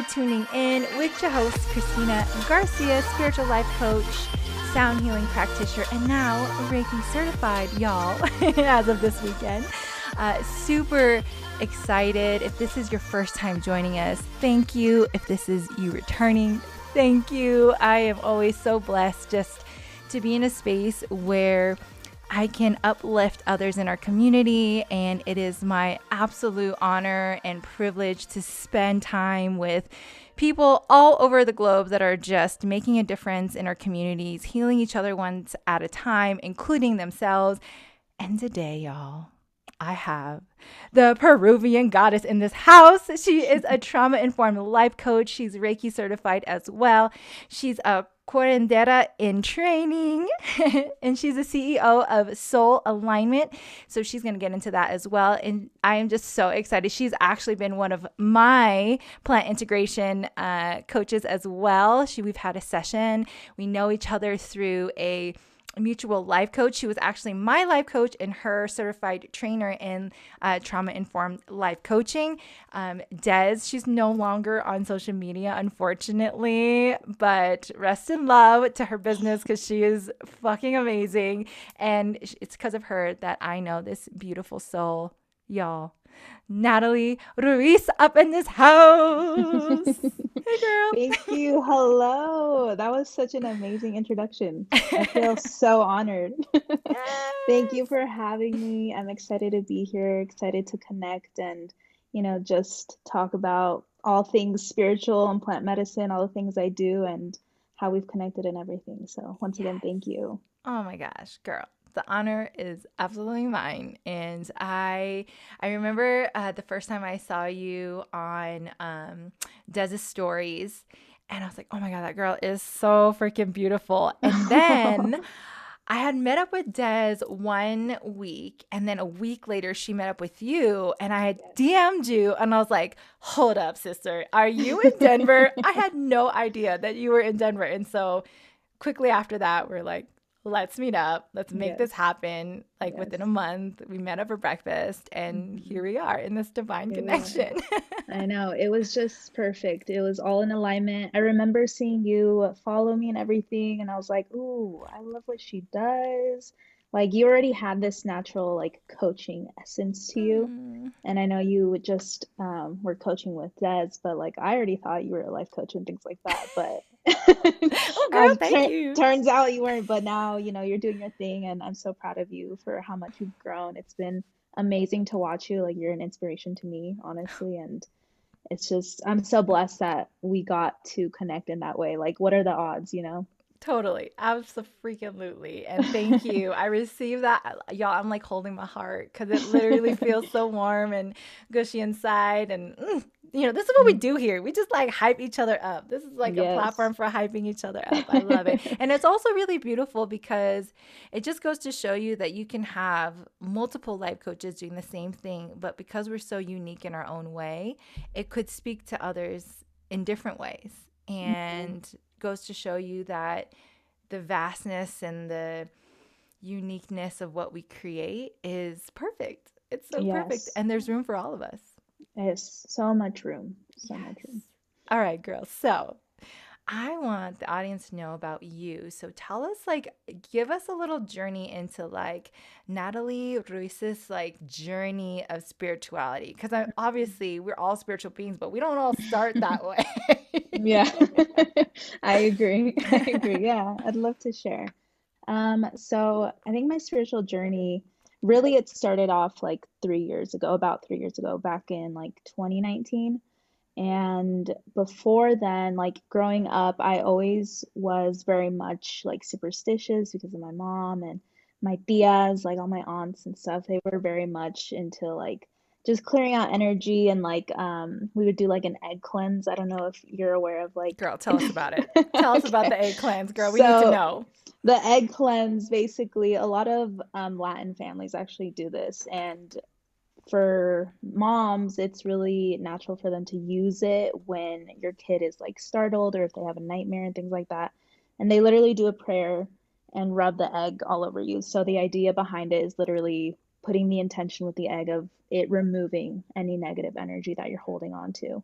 tuning in with your host, Christina Garcia, spiritual life coach, sound healing practitioner, and now Reiki certified, y'all, as of this weekend. Uh, super excited. If this is your first time joining us, thank you. If this is you returning, thank you. I am always so blessed just to be in a space where I can uplift others in our community. And it is my absolute honor and privilege to spend time with people all over the globe that are just making a difference in our communities, healing each other once at a time, including themselves. And today, y'all, I have the Peruvian goddess in this house. She is a trauma informed life coach. She's Reiki certified as well. She's a curandera in training, and she's the CEO of Soul Alignment. So she's going to get into that as well. And I am just so excited. She's actually been one of my plant integration uh, coaches as well. She we've had a session. We know each other through a mutual life coach. She was actually my life coach and her certified trainer in uh, trauma informed life coaching. Um, Des, she's no longer on social media, unfortunately, but rest in love to her business because she is fucking amazing. And it's because of her that I know this beautiful soul, y'all. Natalie Ruiz up in this house. hey, girl. Thank you. Hello. That was such an amazing introduction. I feel so honored. Yes. Thank you for having me. I'm excited to be here, excited to connect and, you know, just talk about all things spiritual and plant medicine, all the things I do, and how we've connected and everything. So, once again, thank you. Oh my gosh, girl the honor is absolutely mine. And I I remember uh, the first time I saw you on um, Des's stories, and I was like, oh my god, that girl is so freaking beautiful. And then. I had met up with Des one week, and then a week later, she met up with you, and I had DM'd you, and I was like, Hold up, sister, are you in Denver? I had no idea that you were in Denver. And so quickly after that, we're like, let's meet up. Let's make yes. this happen. Like yes. within a month, we met up for breakfast, and mm-hmm. here we are in this divine here connection. I know. It was just perfect. It was all in alignment. I remember seeing you follow me and everything, and I was like, ooh, I love what she does. Like, you already had this natural, like, coaching essence to you. Mm. And I know you just um, were coaching with Des, but, like, I already thought you were a life coach and things like that. But oh, girl, um, thank you. Turns out you weren't, but now you know you're doing your thing, and I'm so proud of you for how much you've grown. It's been amazing to watch you. Like you're an inspiration to me, honestly, and it's just I'm so blessed that we got to connect in that way. Like, what are the odds, you know? Totally. Absolutely. And thank you. I received that. Y'all, I'm like holding my heart because it literally feels so warm and gushy inside. And mm, you know, this is what we mm. do here. We just like hype each other up. This is like yes. a platform for hyping each other up. I love it. and it's also really beautiful because it just goes to show you that you can have multiple life coaches doing the same thing, but because we're so unique in our own way, it could speak to others in different ways. Mm-hmm. And mm-hmm. Goes to show you that the vastness and the uniqueness of what we create is perfect. It's so yes. perfect. And there's room for all of us. There's so much room. So yes. much room. All right, girls. So I want the audience to know about you. So tell us, like, give us a little journey into like Natalie Ruiz's like journey of spirituality. Because I obviously we're all spiritual beings, but we don't all start that way. yeah, I agree. I agree. Yeah, I'd love to share. Um, so I think my spiritual journey really it started off like three years ago about three years ago back in like 2019 And before then, like growing up, I always was very much like superstitious because of my mom and my tias, like all my aunts and stuff. They were very much into like just clearing out energy and like um we would do like an egg cleanse. I don't know if you're aware of like Girl, tell us about it. Tell us about the egg cleanse, girl. We need to know. the egg cleanse basically a lot of um, Latin families actually do this and for moms, it's really natural for them to use it when your kid is like startled or if they have a nightmare and things like that. And they literally do a prayer and rub the egg all over you. So the idea behind it is literally putting the intention with the egg of it removing any negative energy that you're holding on to.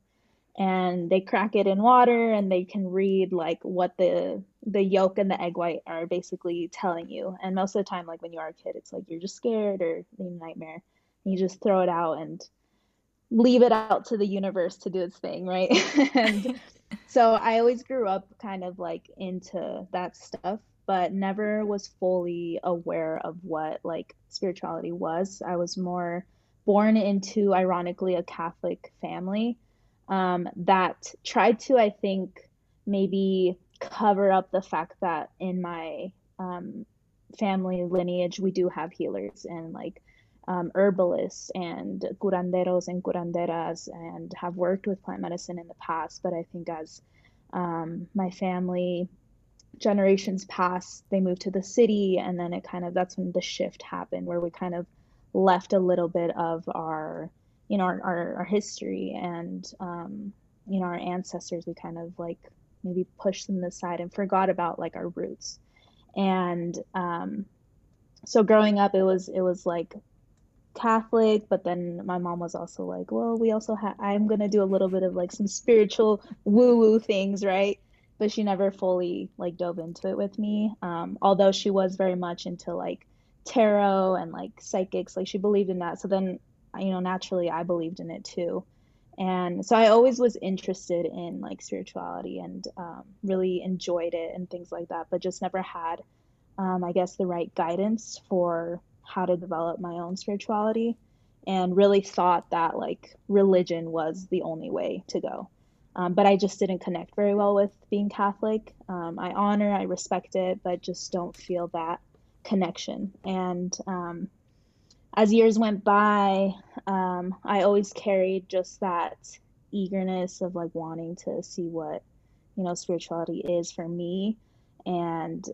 And they crack it in water and they can read like what the the yolk and the egg white are basically telling you. And most of the time, like when you are a kid, it's like you're just scared or nightmare you just throw it out and leave it out to the universe to do its thing, right? and so I always grew up kind of like into that stuff, but never was fully aware of what like spirituality was. I was more born into, ironically, a Catholic family um, that tried to, I think, maybe cover up the fact that in my um, family lineage we do have healers and like um, herbalists and curanderos and curanderas and have worked with plant medicine in the past. But I think as um, my family generations passed, they moved to the city, and then it kind of that's when the shift happened, where we kind of left a little bit of our, you know, our our, our history and um, you know our ancestors. We kind of like maybe pushed them aside and forgot about like our roots, and um, so growing up, it was it was like Catholic, but then my mom was also like, well, we also have, I'm going to do a little bit of like some spiritual woo woo things, right? But she never fully like dove into it with me. Um, although she was very much into like tarot and like psychics, like she believed in that. So then, you know, naturally I believed in it too. And so I always was interested in like spirituality and um, really enjoyed it and things like that, but just never had, um, I guess, the right guidance for how to develop my own spirituality and really thought that like religion was the only way to go. Um, but I just didn't connect very well with being Catholic. Um, I honor, I respect it, but just don't feel that connection. And um, as years went by, um, I always carried just that eagerness of like wanting to see what, you know, spirituality is for me and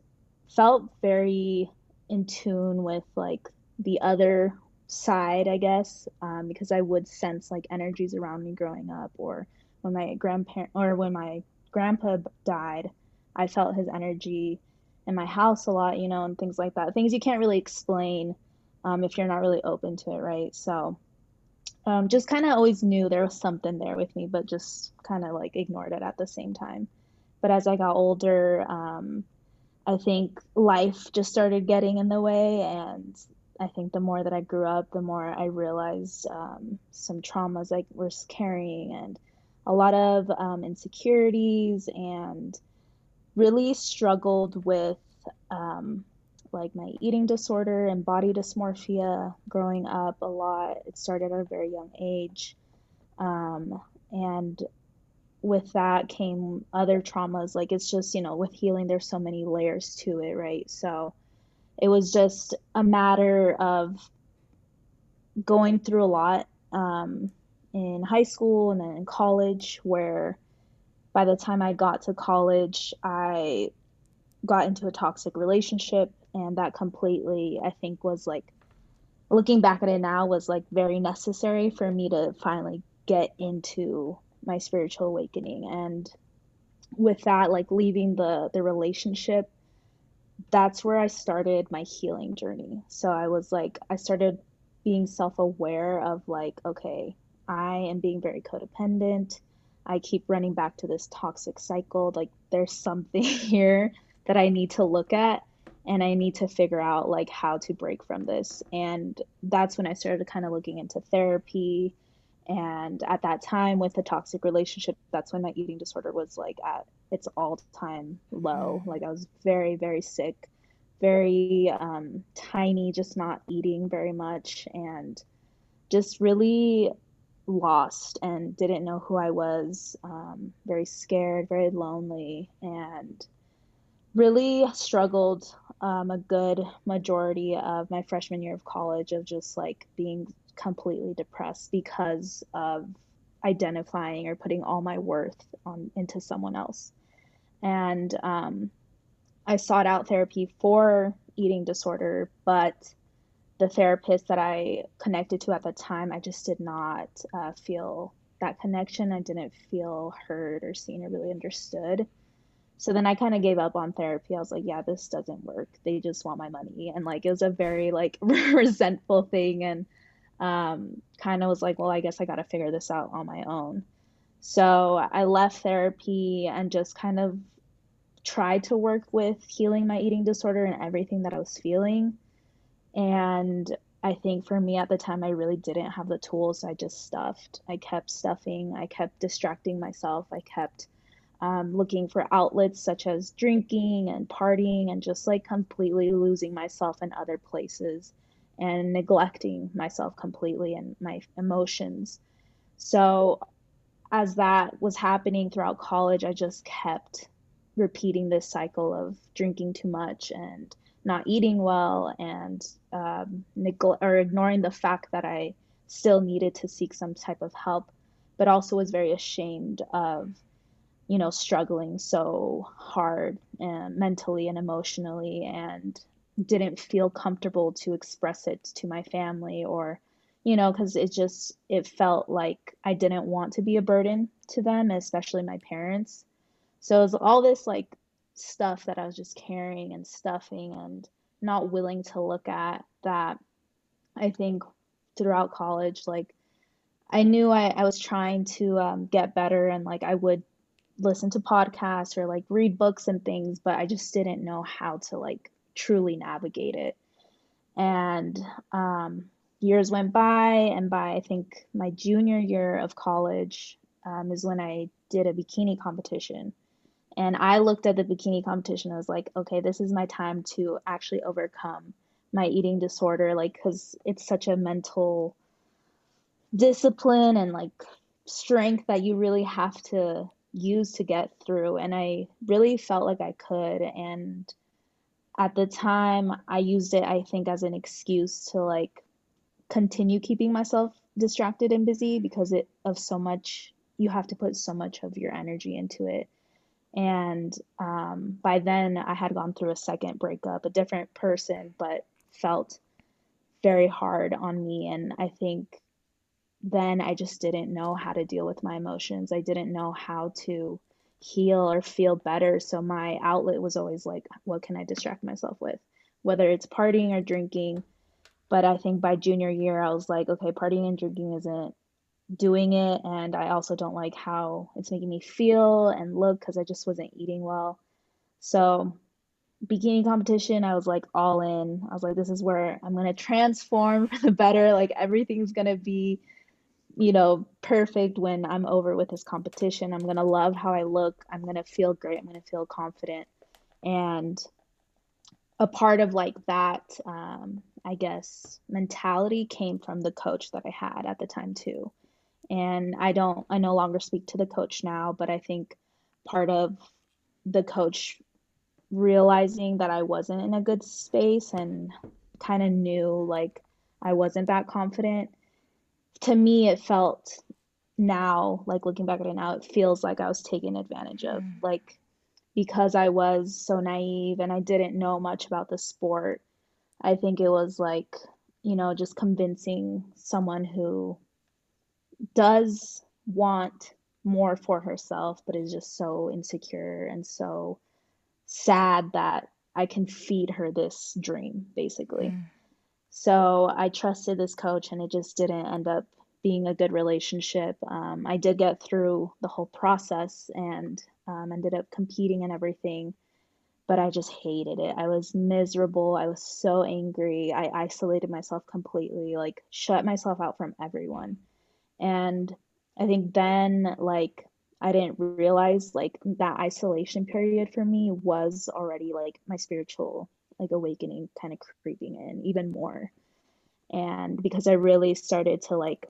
felt very in tune with like the other side, I guess, um, because I would sense like energies around me growing up, or when my grandparent or when my grandpa died, I felt his energy in my house a lot, you know, and things like that. Things you can't really explain um, if you're not really open to it, right? So, um, just kind of always knew there was something there with me, but just kind of like ignored it at the same time. But as I got older, um, I think life just started getting in the way. And I think the more that I grew up, the more I realized um, some traumas I was carrying and a lot of um, insecurities and really struggled with um, like my eating disorder and body dysmorphia growing up a lot. It started at a very young age. Um, and with that came other traumas. Like it's just, you know, with healing, there's so many layers to it, right? So it was just a matter of going through a lot um, in high school and then in college, where by the time I got to college, I got into a toxic relationship. And that completely, I think, was like, looking back at it now, was like very necessary for me to finally get into my spiritual awakening. And with that like leaving the the relationship that's where i started my healing journey. So i was like i started being self-aware of like okay i am being very codependent. I keep running back to this toxic cycle. Like there's something here that i need to look at and i need to figure out like how to break from this. And that's when i started kind of looking into therapy and at that time with a toxic relationship that's when my eating disorder was like at its all time low mm. like i was very very sick very um, tiny just not eating very much and just really lost and didn't know who I was, um, very scared, very lonely, and really struggled um, a good majority of my freshman year of college of just like being completely depressed because of identifying or putting all my worth on into someone else. And um, I sought out therapy for eating disorder, but the therapist that I connected to at the time, I just did not uh, feel that connection. I didn't feel heard or seen or really understood. So then I kind of gave up on therapy. I was like, yeah, this doesn't work. They just want my money. And like, it was a very like resentful thing. And um, kind of was like, well, I guess I got to figure this out on my own. So I left therapy and just kind of tried to work with healing my eating disorder and everything that I was feeling. And I think for me at the time, I really didn't have the tools. I just stuffed. I kept stuffing. I kept distracting myself. I kept um, looking for outlets such as drinking and partying and just like completely losing myself in other places and neglecting myself completely and my emotions. So, as that was happening throughout college, I just kept repeating this cycle of drinking too much and not eating well and um, neglect or ignoring the fact that I still needed to seek some type of help, but also was very ashamed of, you know, struggling so hard and mentally and emotionally and didn't feel comfortable to express it to my family or you know because it just it felt like i didn't want to be a burden to them especially my parents. So it was all this like stuff that I was just carrying and stuffing and not willing to look at that I think throughout college, like I knew I, I was trying to um, get better and like I would listen to podcasts or like read books and things, but I just didn't know how to like truly navigate it. And um, years went by, and by I think my junior year of college um, is when I did a bikini competition. And I looked at the bikini competition. I was like, okay, this is my time to actually overcome my eating disorder. Like, because it's such a mental discipline and like strength that you really have to use to get through. And I really felt like I could. And at the time, I used it, I think, as an excuse to like continue keeping myself distracted and busy because it of so much you have to put so much of your energy into it and um, by then, I had gone through a second breakup, a different person, but felt very hard on me. And I think then I just didn't know how to deal with my emotions. I didn't know how to heal or feel better. So my outlet was always like, what can I distract myself with? Whether it's partying or drinking. But I think by junior year, I was like, okay, partying and drinking isn't doing it and I also don't like how it's making me feel and look because I just wasn't eating well. So bikini competition, I was like all in. I was like, this is where I'm gonna transform for the better. Like everything's gonna be, you know, perfect when I'm over with this competition. I'm gonna love how I look. I'm gonna feel great. I'm gonna feel confident. And a part of like that, um, I guess, mentality came from the coach that I had at the time too and I don't I no longer speak to the coach now, but I think part of the coach realizing that I wasn't in a good space and kind of knew like I wasn't that confident. To me, it felt now, like looking back at it now, it feels like I was taken advantage of. Mm. Like because I was so naive and I didn't know much about the sport, I think it was like, you know, just convincing someone who does want more for herself, but is just so insecure and so sad that I can feed her this dream, basically. Mm. So I trusted this coach, and it just didn't end up being a good relationship. Um, I did get through the whole process and um, ended up competing and everything, but I just hated it. I was miserable. I was so angry. I isolated myself completely, like, shut myself out from everyone. And I think then, like, I didn't realize like that isolation period for me was already like my spiritual like awakening kind of creeping in even more. And because I really started to like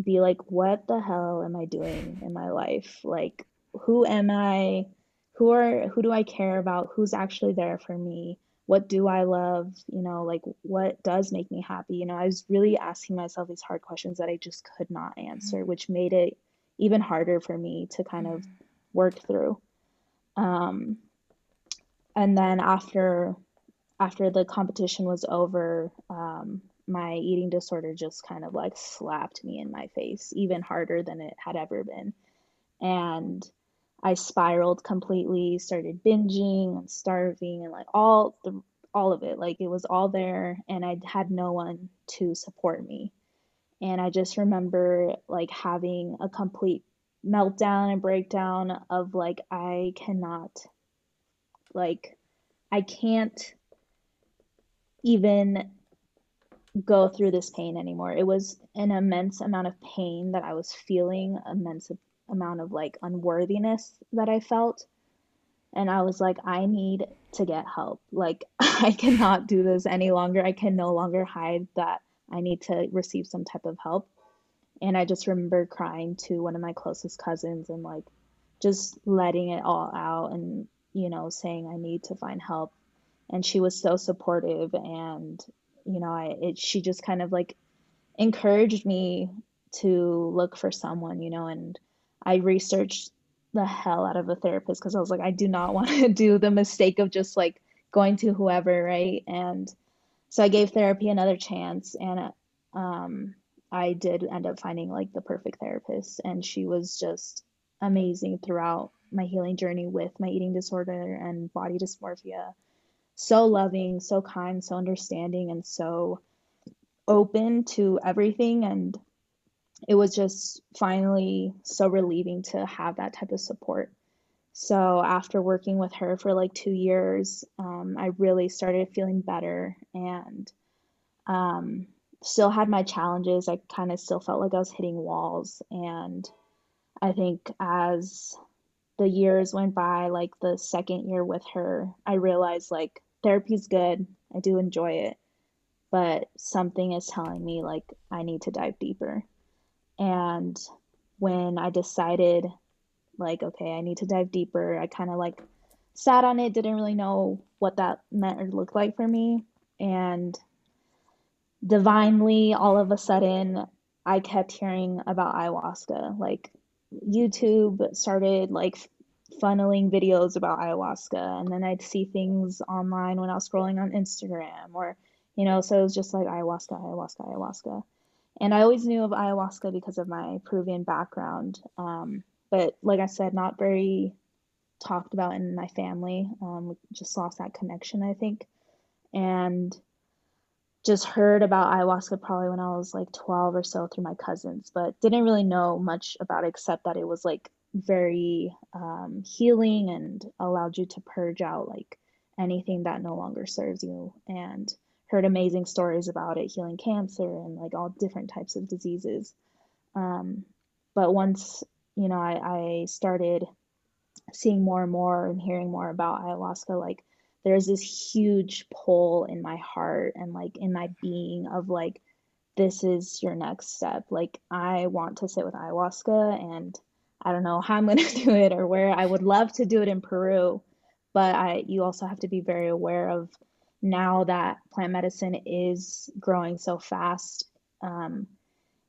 be like, what the hell am I doing in my life? Like, who am I? Who are who do I care about? Who's actually there for me? What do I love? You know, like what does make me happy? You know, I was really asking myself these hard questions that I just could not answer, mm-hmm. which made it even harder for me to kind of mm-hmm. work through. Um, and then after after the competition was over, um, my eating disorder just kind of like slapped me in my face even harder than it had ever been. And I spiraled completely, started binging and starving and like all the all of it. Like it was all there and I had no one to support me. And I just remember like having a complete meltdown and breakdown of like I cannot like I can't even go through this pain anymore. It was an immense amount of pain that I was feeling, immense amount of like unworthiness that I felt. And I was like, I need to get help. Like, I cannot do this any longer. I can no longer hide that I need to receive some type of help. And I just remember crying to one of my closest cousins and like just letting it all out and, you know, saying I need to find help. And she was so supportive and you know, I it she just kind of like encouraged me to look for someone, you know, and I researched the hell out of a therapist because I was like, I do not want to do the mistake of just like going to whoever, right? And so I gave therapy another chance, and um, I did end up finding like the perfect therapist, and she was just amazing throughout my healing journey with my eating disorder and body dysmorphia so loving, so kind, so understanding, and so open to everything. And it was just finally so relieving to have that type of support. So after working with her for like two years, um, I really started feeling better and um, still had my challenges. I kind of still felt like I was hitting walls. And I think as the years went by, like the second year with her, I realized like therapy's good. I do enjoy it. But something is telling me like I need to dive deeper. And when I decided like okay, I need to dive deeper, I kind of like sat on it, didn't really know what that meant or looked like for me. And divinely all of a sudden I kept hearing about ayahuasca. Like YouTube started like funneling videos about ayahuasca and then I'd see things online when I was scrolling on Instagram or you know so it was just like ayahuasca ayahuasca ayahuasca. And I always knew of ayahuasca because of my Peruvian background um, but like I said not very talked about in my family um, just lost that connection I think. And just heard about ayahuasca probably when I was like 12 or so through my cousins but didn't really know much about it except that it was like very um, healing and allowed you to purge out like anything that no longer serves you. And heard amazing stories about it healing cancer and like all different types of diseases. Um, but once you know I, I started seeing more and more and hearing more about ayahuasca like there's this huge pull in my heart and like in my being of like this is your next step. Like i want to sit with ayahuasca and I don't know how I'm going to do it or where I would love to do it in Peru, but I you also have to be very aware of now that plant medicine is growing so fast. Um,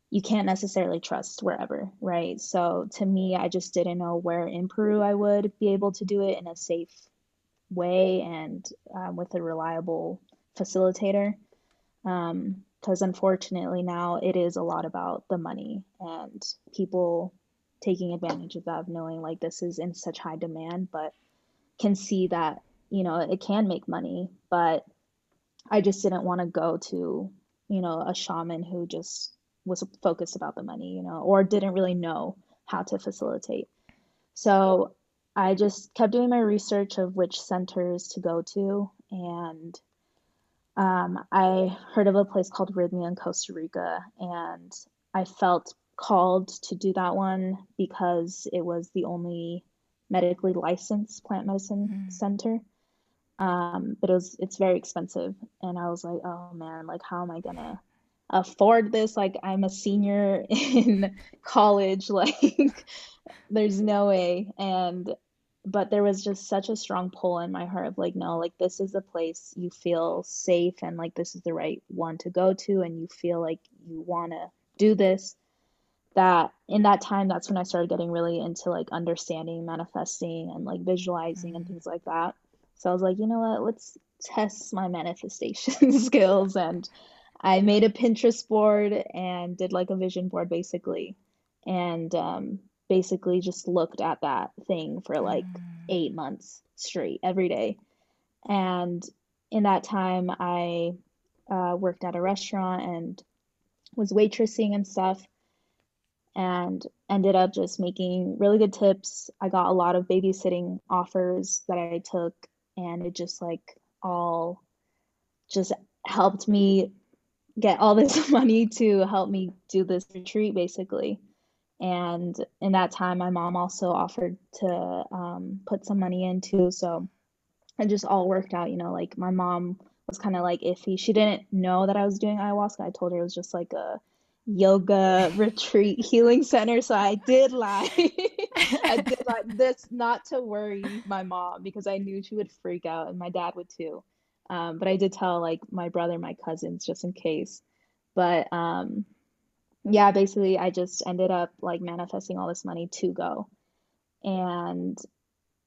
you can't necessarily trust wherever, right? So to me, I just didn't know where in Peru I would be able to do it in a safe way and um, with a reliable facilitator. Because um, unfortunately, now it is a lot about the money and people taking advantage of that, knowing like this is in such high demand, but can see that, you know, it can make money. But I just didn't want to go to, you know, a shaman who just was focused about the money, you know, or didn't really know how to facilitate. So I just kept doing my research of which centers to go to. And um, I heard of a place called Rythmia in Costa Rica, and I felt called to do that one because it was the only medically licensed plant medicine mm. center. Um, but it was it's very expensive, and I was like, oh man, like how am I gonna afford this. Like, I'm a senior in college. Like, there's no way. And, but there was just such a strong pull in my heart of like, no, like, this is the place you feel safe and like, this is the right one to go to. And you feel like you want to do this that in that time that's when i started getting really into like understanding manifesting and like visualizing and mm-hmm. things like that. So i was like you know what? Let's test my manifestation skills. And i made a pinterest board and did like a vision board basically. And um, basically just looked at that thing for like mm. eight months straight every day. And in that time i uh, worked at a restaurant and was waitressing and stuff and ended up just making really good tips. I got a lot of babysitting offers that I took, and it just like all just helped me get all this money to help me do this retreat basically. And in that time, my mom also offered to um, put some money in too. So it just all worked out, you know, like my mom was kind of like iffy. She didn't know that I was doing ayahuasca. I told her it was just like a yoga retreat healing center. So i did lie i did like this not to worry my mom because i knew she would freak out and my dad would too. Um, but i did tell like my brother my cousins just in case. But um, yeah basically i just ended up like manifesting all this money to go. And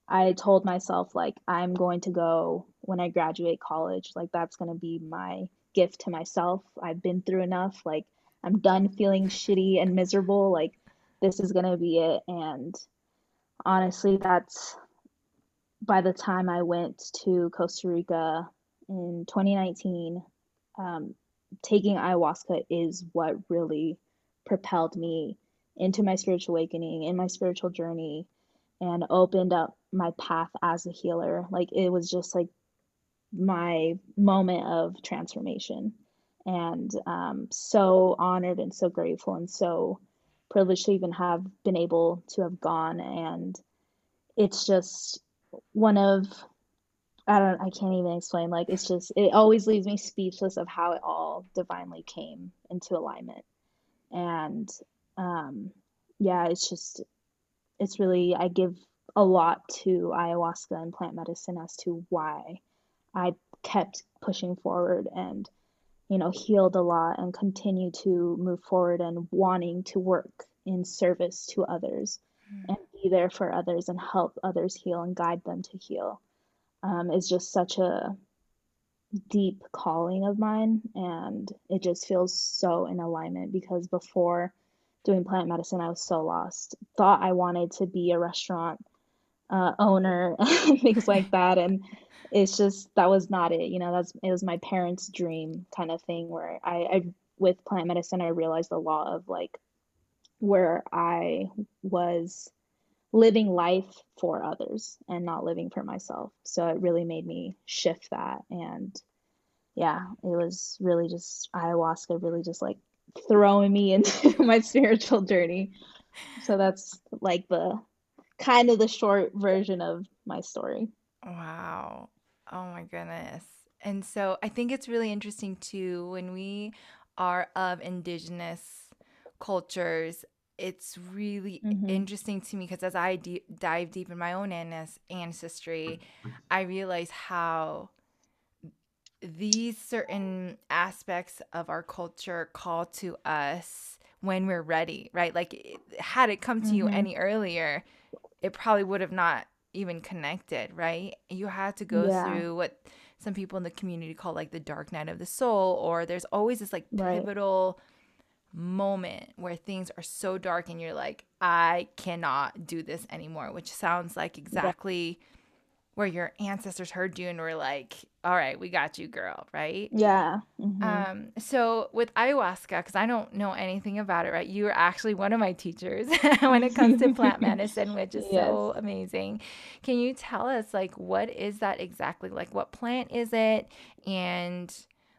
i told myself like i'm going to go when i graduate college. Like that's going to be my gift to myself. I've been through enough. Like I'm done feeling shitty and miserable. Like, this is going to be it. And honestly, that's by the time I went to Costa Rica in 2019, um, taking ayahuasca is what really propelled me into my spiritual awakening, in my spiritual journey, and opened up my path as a healer. Like, it was just like my moment of transformation and um, so honored and so grateful and so privileged to even have been able to have gone. And it's just one of i don't i can't even explain. Like it's just it always leaves me speechless of how it all divinely came into alignment. And um yeah it's just it's really i give a lot to ayahuasca and plant medicine as to why i kept pushing forward and you know, healed a lot and continue to move forward and wanting to work in service to others mm. and be there for others and help others heal and guide them to heal um, is just such a deep calling of mine. And it just feels so in alignment because before doing plant medicine, I was so lost. Thought I wanted to be a restaurant uh, owner and things like that. And it's just that was not it you know that's it was my parents dream kind of thing where I, I with plant medicine i realized the law of like where i was living life for others and not living for myself. So it really made me shift that. And yeah it was really just ayahuasca really just like throwing me into my spiritual journey. So that's like the kind of the short version of my story Wow. Oh my goodness. And so I think it's really interesting too when we are of indigenous cultures. It's really mm-hmm. interesting to me because as I dive deep in my own ancestry, I realize how these certain aspects of our culture call to us when we're ready, right? Like, had it come to mm-hmm. you any earlier, it probably would have not even connected, right? You had to go yeah. through what some people in the community call like the dark night of the soul, or there's always this like pivotal right. moment where things are so dark and you're like, I cannot do this anymore, which sounds like exactly. Yeah where your ancestors heard you and were like, all right, we got you, girl, right? Yeah. Mm-hmm. Um, so with ayahuasca, because I don't know anything about it, right? You are actually one of my teachers when it comes to plant medicine, which is yes. so amazing. Can you tell us, like, what is that exactly? Like, what plant is it? And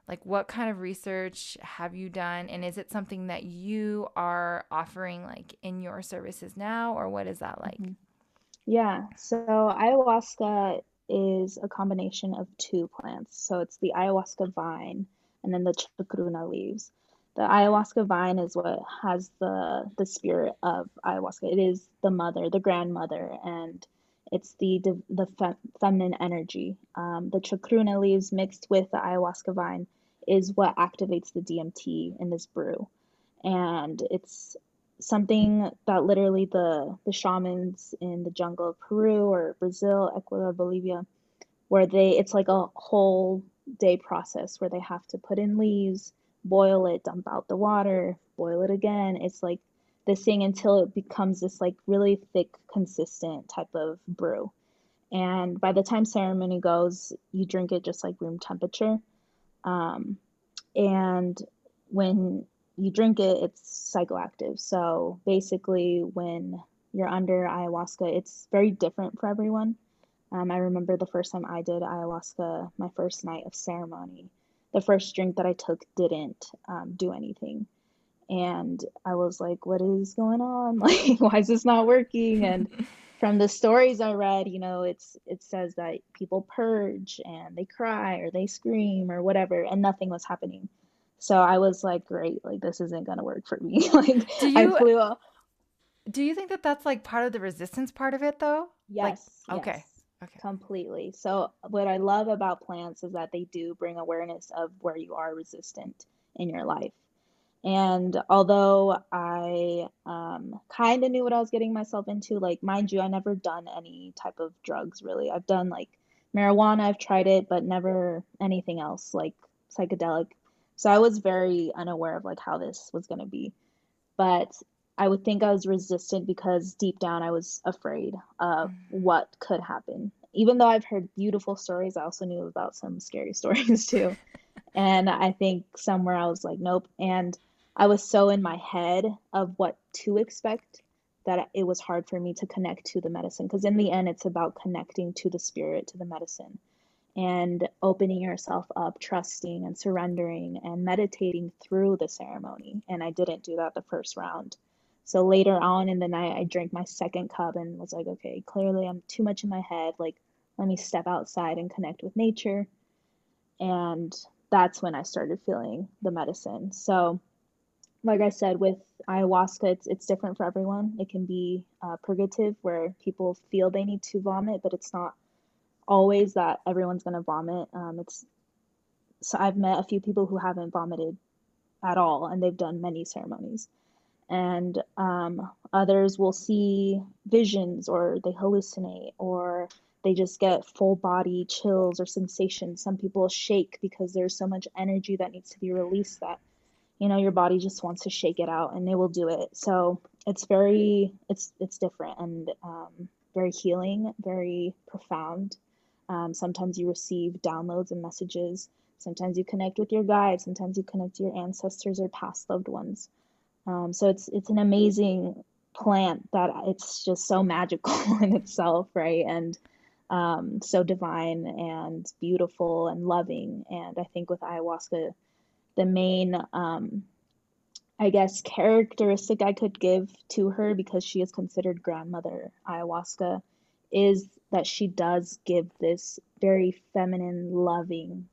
like what kind of research have you done and is it something that you are offering like in your services now or what is that like mm-hmm. Yeah, so ayahuasca is a combination of two plants. So it's the ayahuasca vine and then the chacruna leaves. the ayahuasca vine is what has the the spirit of ayahuasca. It is the mother, the grandmother, and it's the the fe- feminine energy. Um, the chacruna leaves mixed with the ayahuasca vine is what activates the DMT in this brew, and it's something that literally the the shamans in the jungle of Peru or Brazil, Ecuador, Bolivia, where they it's like a whole day process where they have to put in leaves, boil it, dump out the water, boil it again. It's like this thing until it becomes this like really thick, consistent type of brew. And by the time ceremony goes, you drink it just like room temperature. Um, and when you drink it, it's psychoactive. So basically, when you're under ayahuasca, it's very different for everyone. Um, I remember the first time I did ayahuasca, my first night of ceremony, the first drink that I took didn't um, do anything. And I was like, what is going on? Like, why is this not working? And from the stories I read, you know, it's it says that people purge and they cry or they scream or whatever, and nothing was happening. So I was like, great, like this isn't gonna work for me. like do you, I flew. Do you think that that's like part of the resistance part of it though? Yes. Like, okay. Yes. Okay. Completely. So what I love about plants is that they do bring awareness of where you are resistant in your life. And although I um, kind of knew what I was getting myself into, like, mind you, I never done any type of drugs really. I've done like marijuana, I've tried it, but never anything else like psychedelic. So I was very unaware of like how this was going to be. But I would think I was resistant because deep down I was afraid of mm-hmm. what could happen. Even though I've heard beautiful stories, I also knew about some scary stories too. and I think somewhere I was like, nope. And I was so in my head of what to expect that it was hard for me to connect to the medicine because in the end it's about connecting to the spirit to the medicine and opening yourself up trusting and surrendering and meditating through the ceremony. And i didn't do that the first round. So later on in the night i drank my second cup and was like okay clearly i'm too much in my head. Like let me step outside and connect with nature. And that's when i started feeling the medicine. So like I said, with ayahuasca, it's it's different for everyone. It can be uh, purgative, where people feel they need to vomit, but it's not always that everyone's gonna vomit. Um, it's so I've met a few people who haven't vomited at all, and they've done many ceremonies. And um, others will see visions, or they hallucinate, or they just get full body chills or sensations. Some people shake because there's so much energy that needs to be released that you know your body just wants to shake it out and they will do it so it's very it's it's different and um, very healing very profound um, sometimes you receive downloads and messages. Sometimes you connect with your guides. Sometimes you connect to your ancestors or past loved ones. Um, so it's it's an amazing plant that it's just so magical in itself right? And um, so divine and beautiful and loving. And i think with ayahuasca the main um, I guess characteristic I could give to her because she is considered grandmother ayahuasca is that she does give this very feminine loving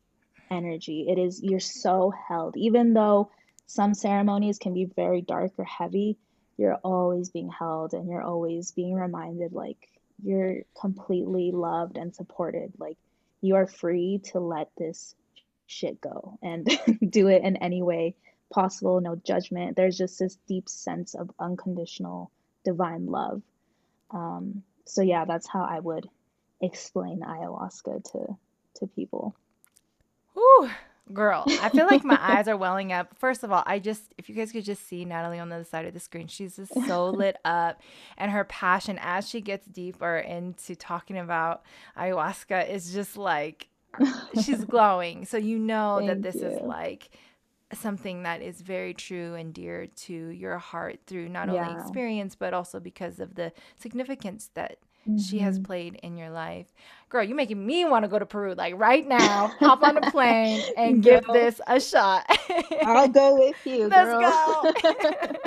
energy. It is you're so held even though some ceremonies can be very dark or heavy, you're always being held and you're always being reminded like you're completely loved and supported. Like you are free to let this shit go and do it in any way possible, no judgment. There's just this deep sense of unconditional divine love. Um, so yeah, that's how I would explain ayahuasca to to people. Ooh, girl, I feel like my eyes are welling up. First of all, I just if you guys could just see Natalie on the other side of the screen, she's just so lit up, and her passion as she gets deeper into talking about ayahuasca is just like she's glowing. So you know that this you. is like something that is very true and dear to your heart through not yeah. only experience but also because of the significance that mm-hmm. she has mm-hmm. played in your life. Girl, you're making me want to go to Peru like right now. hop on a plane and give this a shot. I'll go with you. Let's go.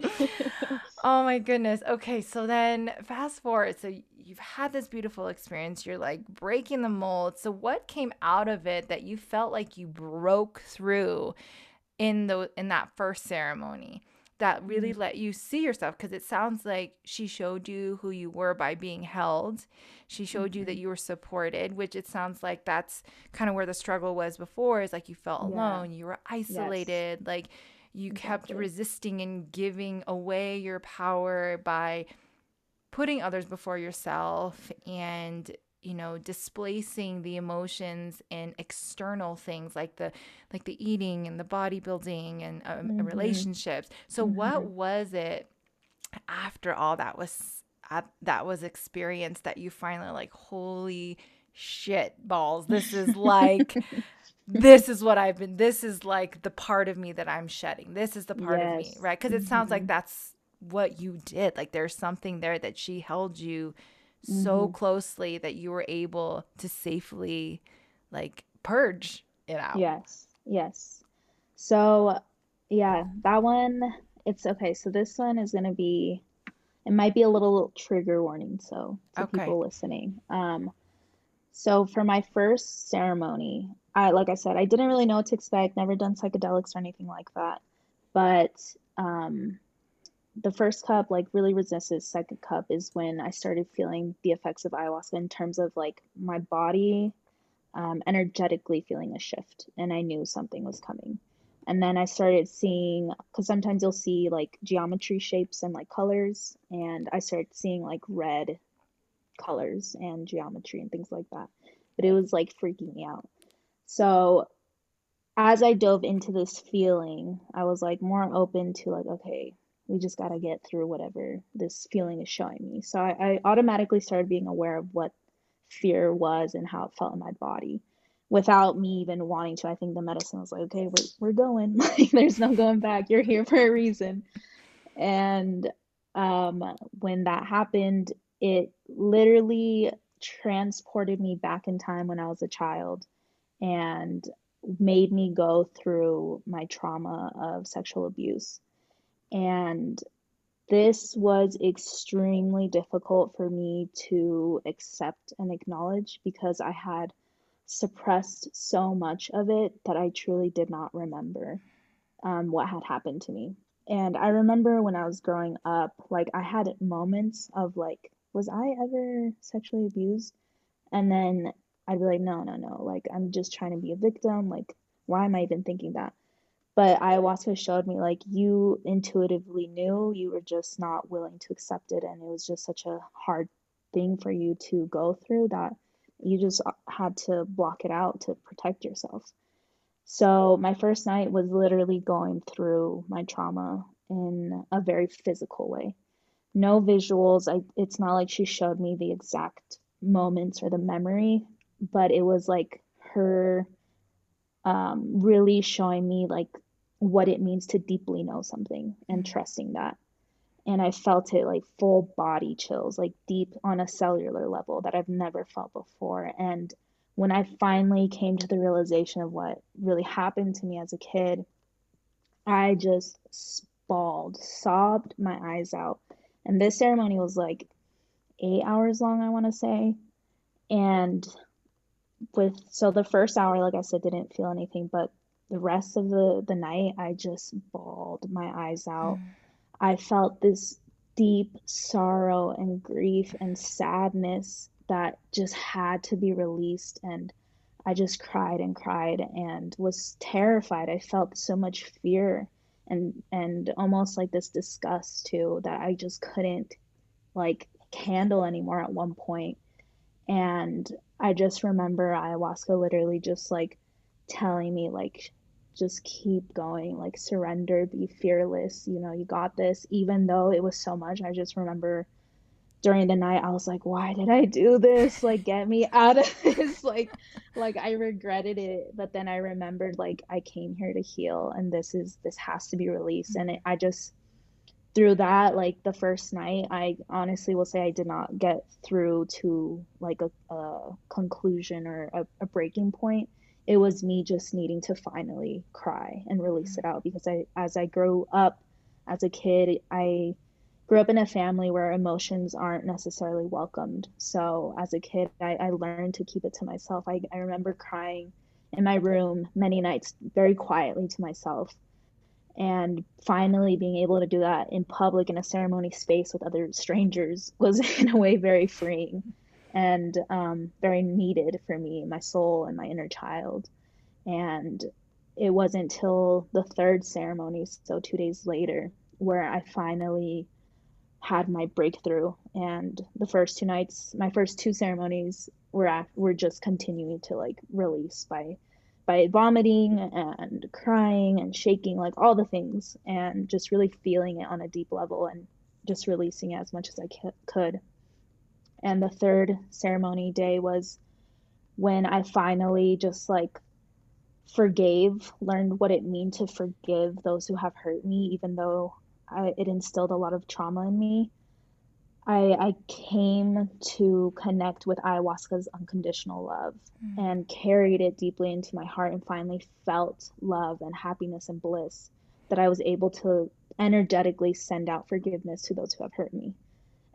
oh my goodness. Okay, so then fast forward. So you've had this beautiful experience. You're like breaking the mold. So what came out of it that you felt like you broke through in the in that first ceremony that really mm-hmm. let you see yourself because it sounds like she showed you who you were by being held. She showed mm-hmm. you that mm-hmm. you were supported, which it sounds like that's kind of where the struggle was before is like you felt yeah. alone, you were isolated, yes. like you exactly. kept resisting and giving away your power by putting others before yourself and you know displacing the emotions in external things like the like the eating and the bodybuilding and uh, mm-hmm. relationships so mm-hmm. what was it after all that was uh, that was experienced that you finally like holy shit balls this is like this is what i've been this is like the part of me that i'm shedding this is the part yes. of me right because it sounds mm-hmm. like that's what you did like there's something there that she held you mm-hmm. so closely that you were able to safely like purge it out. Yes. Yes. So, yeah, that one it's okay. So this one is going to be it might be a little trigger warning so to okay. people listening. Um so for my first ceremony, I like I said, I didn't really know what to expect, never done psychedelics or anything like that. But um the first cup like really resisted second cup is when i started feeling the effects of ayahuasca in terms of like my body um, energetically feeling a shift and i knew something was coming. And then i started seeing because sometimes you'll see like geometry shapes and like colors and i started seeing like red colors and geometry and things like that. But it was like freaking me out. So as i dove into this feeling i was like more open to like okay we just got to get through whatever this feeling is showing me. So I, I, automatically started being aware of what fear was and how it felt in my body without me even wanting to. I think the medicine was like, okay, we're, we're going. like, there's no going back. You're here for a reason. And um, when that happened, it literally transported me back in time when I was a child and made me go through my trauma of sexual abuse and this was extremely difficult for me to accept and acknowledge because I had suppressed so much of it that I truly did not remember um, what had happened to me. And I remember when I was growing up, like I had moments of like, was I ever sexually abused? And then I'd be like, no, no, no. Like, I'm just trying to be a victim. Like, why am I even thinking that? But ayahuasca showed me like you intuitively knew you were just not willing to accept it and it was just such a hard thing for you to go through that you just uh, had to block it out to protect yourself. So my first night was literally going through my trauma in a very physical way. No visuals I, it's not like she showed me the exact moments or the memory but it was like her um, really showing me like what it means to deeply know something and mm-hmm. trusting that. And I felt it like full body chills, like deep on a cellular level that I've never felt before. And when I finally came to the realization of what really happened to me as a kid, I just bawled, sobbed my eyes out. And this ceremony was like eight hours long, I want to say. And with so the first hour, like I said, didn't feel anything, but the rest of the, the night, I just bawled my eyes out. Mm. I felt this deep sorrow and grief and sadness that just had to be released. And I just cried and cried and was terrified. I felt so much fear and and almost like this disgust too that I just couldn't like handle anymore at one point. And I just remember ayahuasca literally just like telling me like just keep going, like surrender, be fearless, you know, you got this. Even though it was so much, I just remember during the night I was like, why did I do this? Like get me out of this. like like I regretted it, but then I remembered like I came here to heal and this is this has to be released and it, I just through that like the first night I honestly will say I did not get through to like a, a conclusion or a, a breaking point it was me just needing to finally cry and release it out because I as I grew up as a kid, I grew up in a family where emotions aren't necessarily welcomed. So as a kid, I, I learned to keep it to myself. I, I remember crying in my room many nights very quietly to myself and finally being able to do that in public in a ceremony space with other strangers was in a way very freeing and um, very needed for me my soul and my inner child and it wasn't till the third ceremony so two days later where i finally had my breakthrough and the first two nights my first two ceremonies were at, were just continuing to like release by by vomiting and crying and shaking, like all the things, and just really feeling it on a deep level and just releasing it as much as I could. And the third ceremony day was when I finally just like forgave, learned what it meant to forgive those who have hurt me, even though I, it instilled a lot of trauma in me. I, I came to connect with ayahuasca's unconditional love mm. and carried it deeply into my heart and finally felt love and happiness and bliss that I was able to energetically send out forgiveness to those who have hurt me.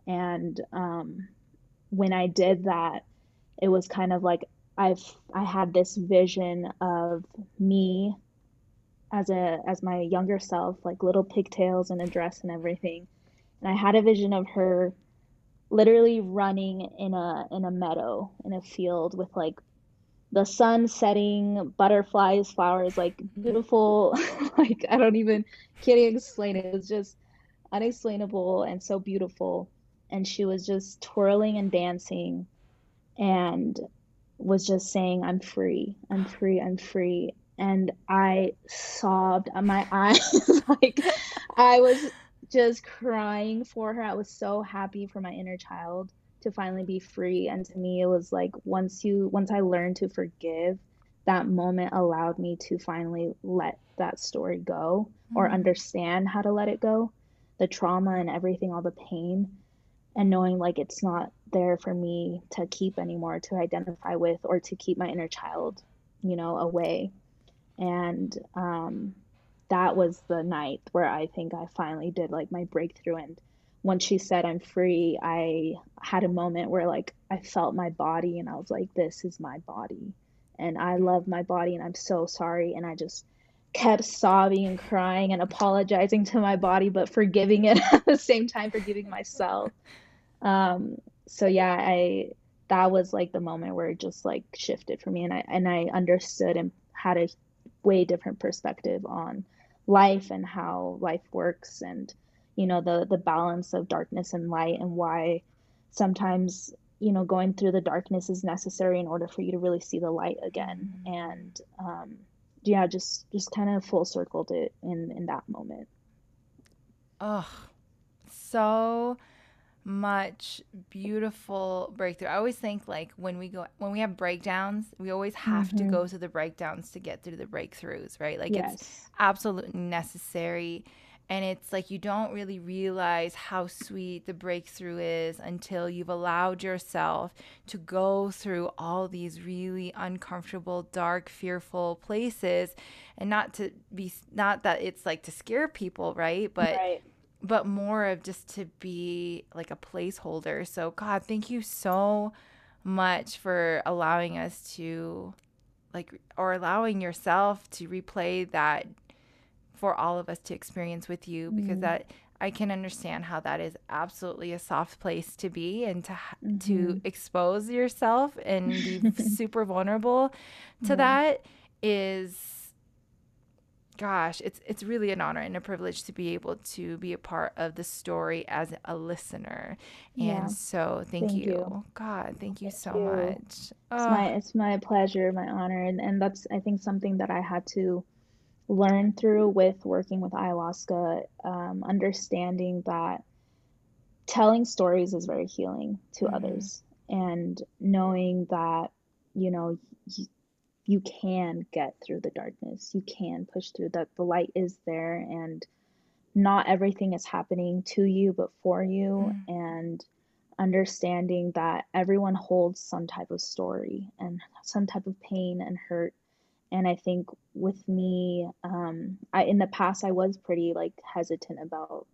And um, when I did that, it was kind of like I've I had this vision of me as a as my younger self, like little pigtails and a dress and everything. And I had a vision of her literally running in a in a meadow in a field with like the sun setting butterflies flowers like beautiful like i don't even can't explain it it was just unexplainable and so beautiful and she was just twirling and dancing and was just saying i'm free i'm free i'm free and i sobbed my eyes like i was just crying for her. I was so happy for my inner child to finally be free. And to me, it was like once you, once I learned to forgive, that moment allowed me to finally let that story go mm-hmm. or understand how to let it go. The trauma and everything, all the pain, and knowing like it's not there for me to keep anymore, to identify with, or to keep my inner child, you know, away. And um, that was the night where I think I finally did like my breakthrough. And once she said I'm free, I had a moment where like I felt my body and I was like, this is my body. And I love my body and I'm so sorry. And I just kept sobbing and crying and apologizing to my body, but forgiving it at the same time, forgiving myself. Um, so yeah, I that was like the moment where it just like shifted for me and I and I understood and had a way different perspective on life and how life works and you know the the balance of darkness and light and why sometimes you know going through the darkness is necessary in order for you to really see the light again mm-hmm. and um yeah just just kind of full circled it in in that moment oh so much beautiful breakthrough. I always think like when we go when we have breakdowns, we always have mm-hmm. to go through the breakdowns to get through the breakthroughs, right? Like yes. it's absolutely necessary. And it's like you don't really realize how sweet the breakthrough is until you've allowed yourself to go through all these really uncomfortable, dark, fearful places. And not to be, not that it's like to scare people, right? But right but more of just to be like a placeholder. So, God, thank you so much for allowing us to, like, or allowing yourself to replay that for all of us to experience with you because mm-hmm. that I can understand how that is absolutely a soft place to be and to mm-hmm. to expose yourself and be super vulnerable to that is gosh, it's it's really an honor and a privilege to be able to be a part of the story as a listener. And yeah. so thank, thank you. you. God, thank you thank so you. much. It's oh. my it's my pleasure, my honor. And and that's I think something that I had to learn through with working with ayahuasca, um, understanding that telling stories is very healing to mm-hmm. others and knowing that, you know, you can get through the darkness. You can push through that. The light is there, and not everything is happening to you, but for you. Mm. And understanding that everyone holds some type of story and some type of pain and hurt. And I think with me, um, I in the past I was pretty like hesitant about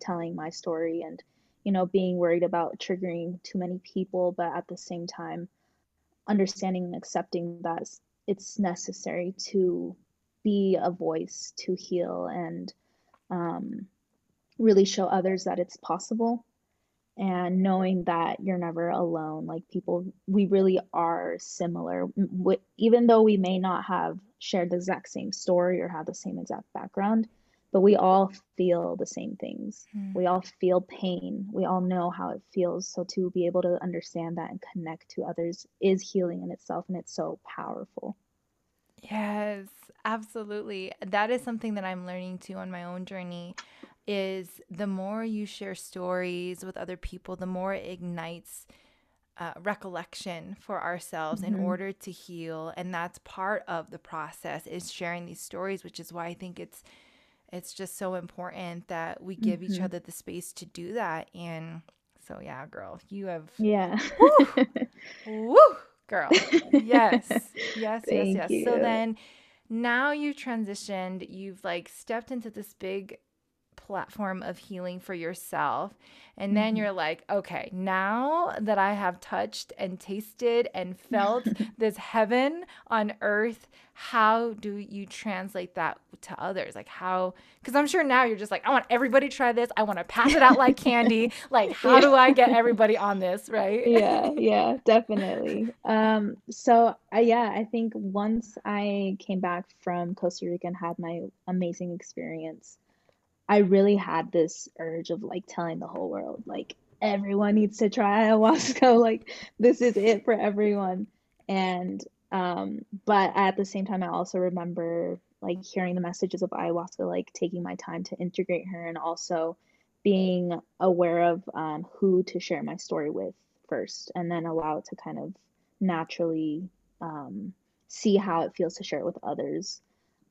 telling my story and you know being worried about triggering too many people, but at the same time understanding and accepting that it's necessary to be a voice to heal and um, really show others that it's possible and knowing that you're never alone like people we really are similar. Even though we may not have shared the exact same story or have the same exact background but we all feel the same things. Mm. we all feel pain. We all know how it feels. So to be able to understand that and connect to others is healing in itself and it's so powerful. Yes absolutely. That is something that i'm learning too on my own journey is the more you share stories with other people, the more it ignites uh, recollection for ourselves mm-hmm. in order to heal, and that's part of the process is sharing these stories, which is why I think it's it's just so important that we give mm-hmm. each other the space to do that. And so, yeah, girl, you have yeah, woo, woo girl, yes, yes, yes, yes. You. So then now you've transitioned, you've like stepped into this big platform of healing for yourself. And then mm-hmm. you're like, okay, now that I have touched and tasted and felt this heaven on earth, how do you translate that to others? Like, how, because I'm sure now you're just like, I want everybody to try this. I want to pass it out like candy. Like, how do I get everybody on this? Right. yeah. Yeah. Definitely. Um, so, uh, yeah, I think once I came back from Costa Rica and had my amazing experience, I really had this urge of like telling the whole world, like everyone needs to try ayahuasca, like this is it for everyone. And um, but at the same time, I also remember like hearing the messages of ayahuasca, like taking my time to integrate her, and also being aware of um, who to share my story with first, and then allow it to kind of naturally um, see how it feels to share it with others.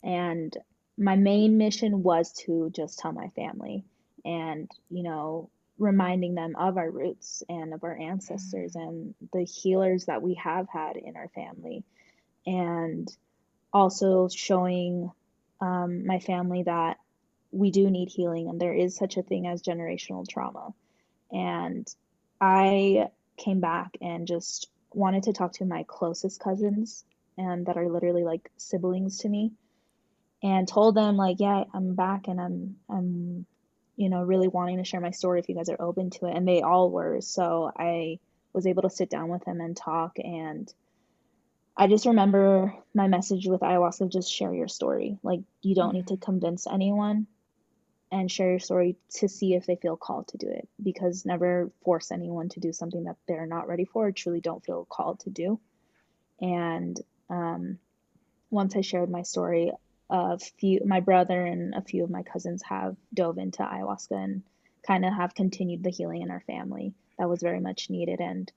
And my main mission was to just tell my family and, you know, reminding them of our roots and of our ancestors and the healers that we have had in our family. And also showing um, my family that we do need healing and there is such a thing as generational trauma. And I came back and just wanted to talk to my closest cousins and that are literally like siblings to me and told them like, yeah, I'm back and I'm I'm you know really wanting to share my story if you guys are open to it and they all were. So I was able to sit down with them and talk and I just remember my message with ayahuasca just share your story. Like you don't need to convince anyone and share your story to see if they feel called to do it because never force anyone to do something that they're not ready for or truly don't feel called to do. And um, once I shared my story, a few my brother and a few of my cousins have dove into ayahuasca and kind of have continued the healing in our family. That was very much needed. And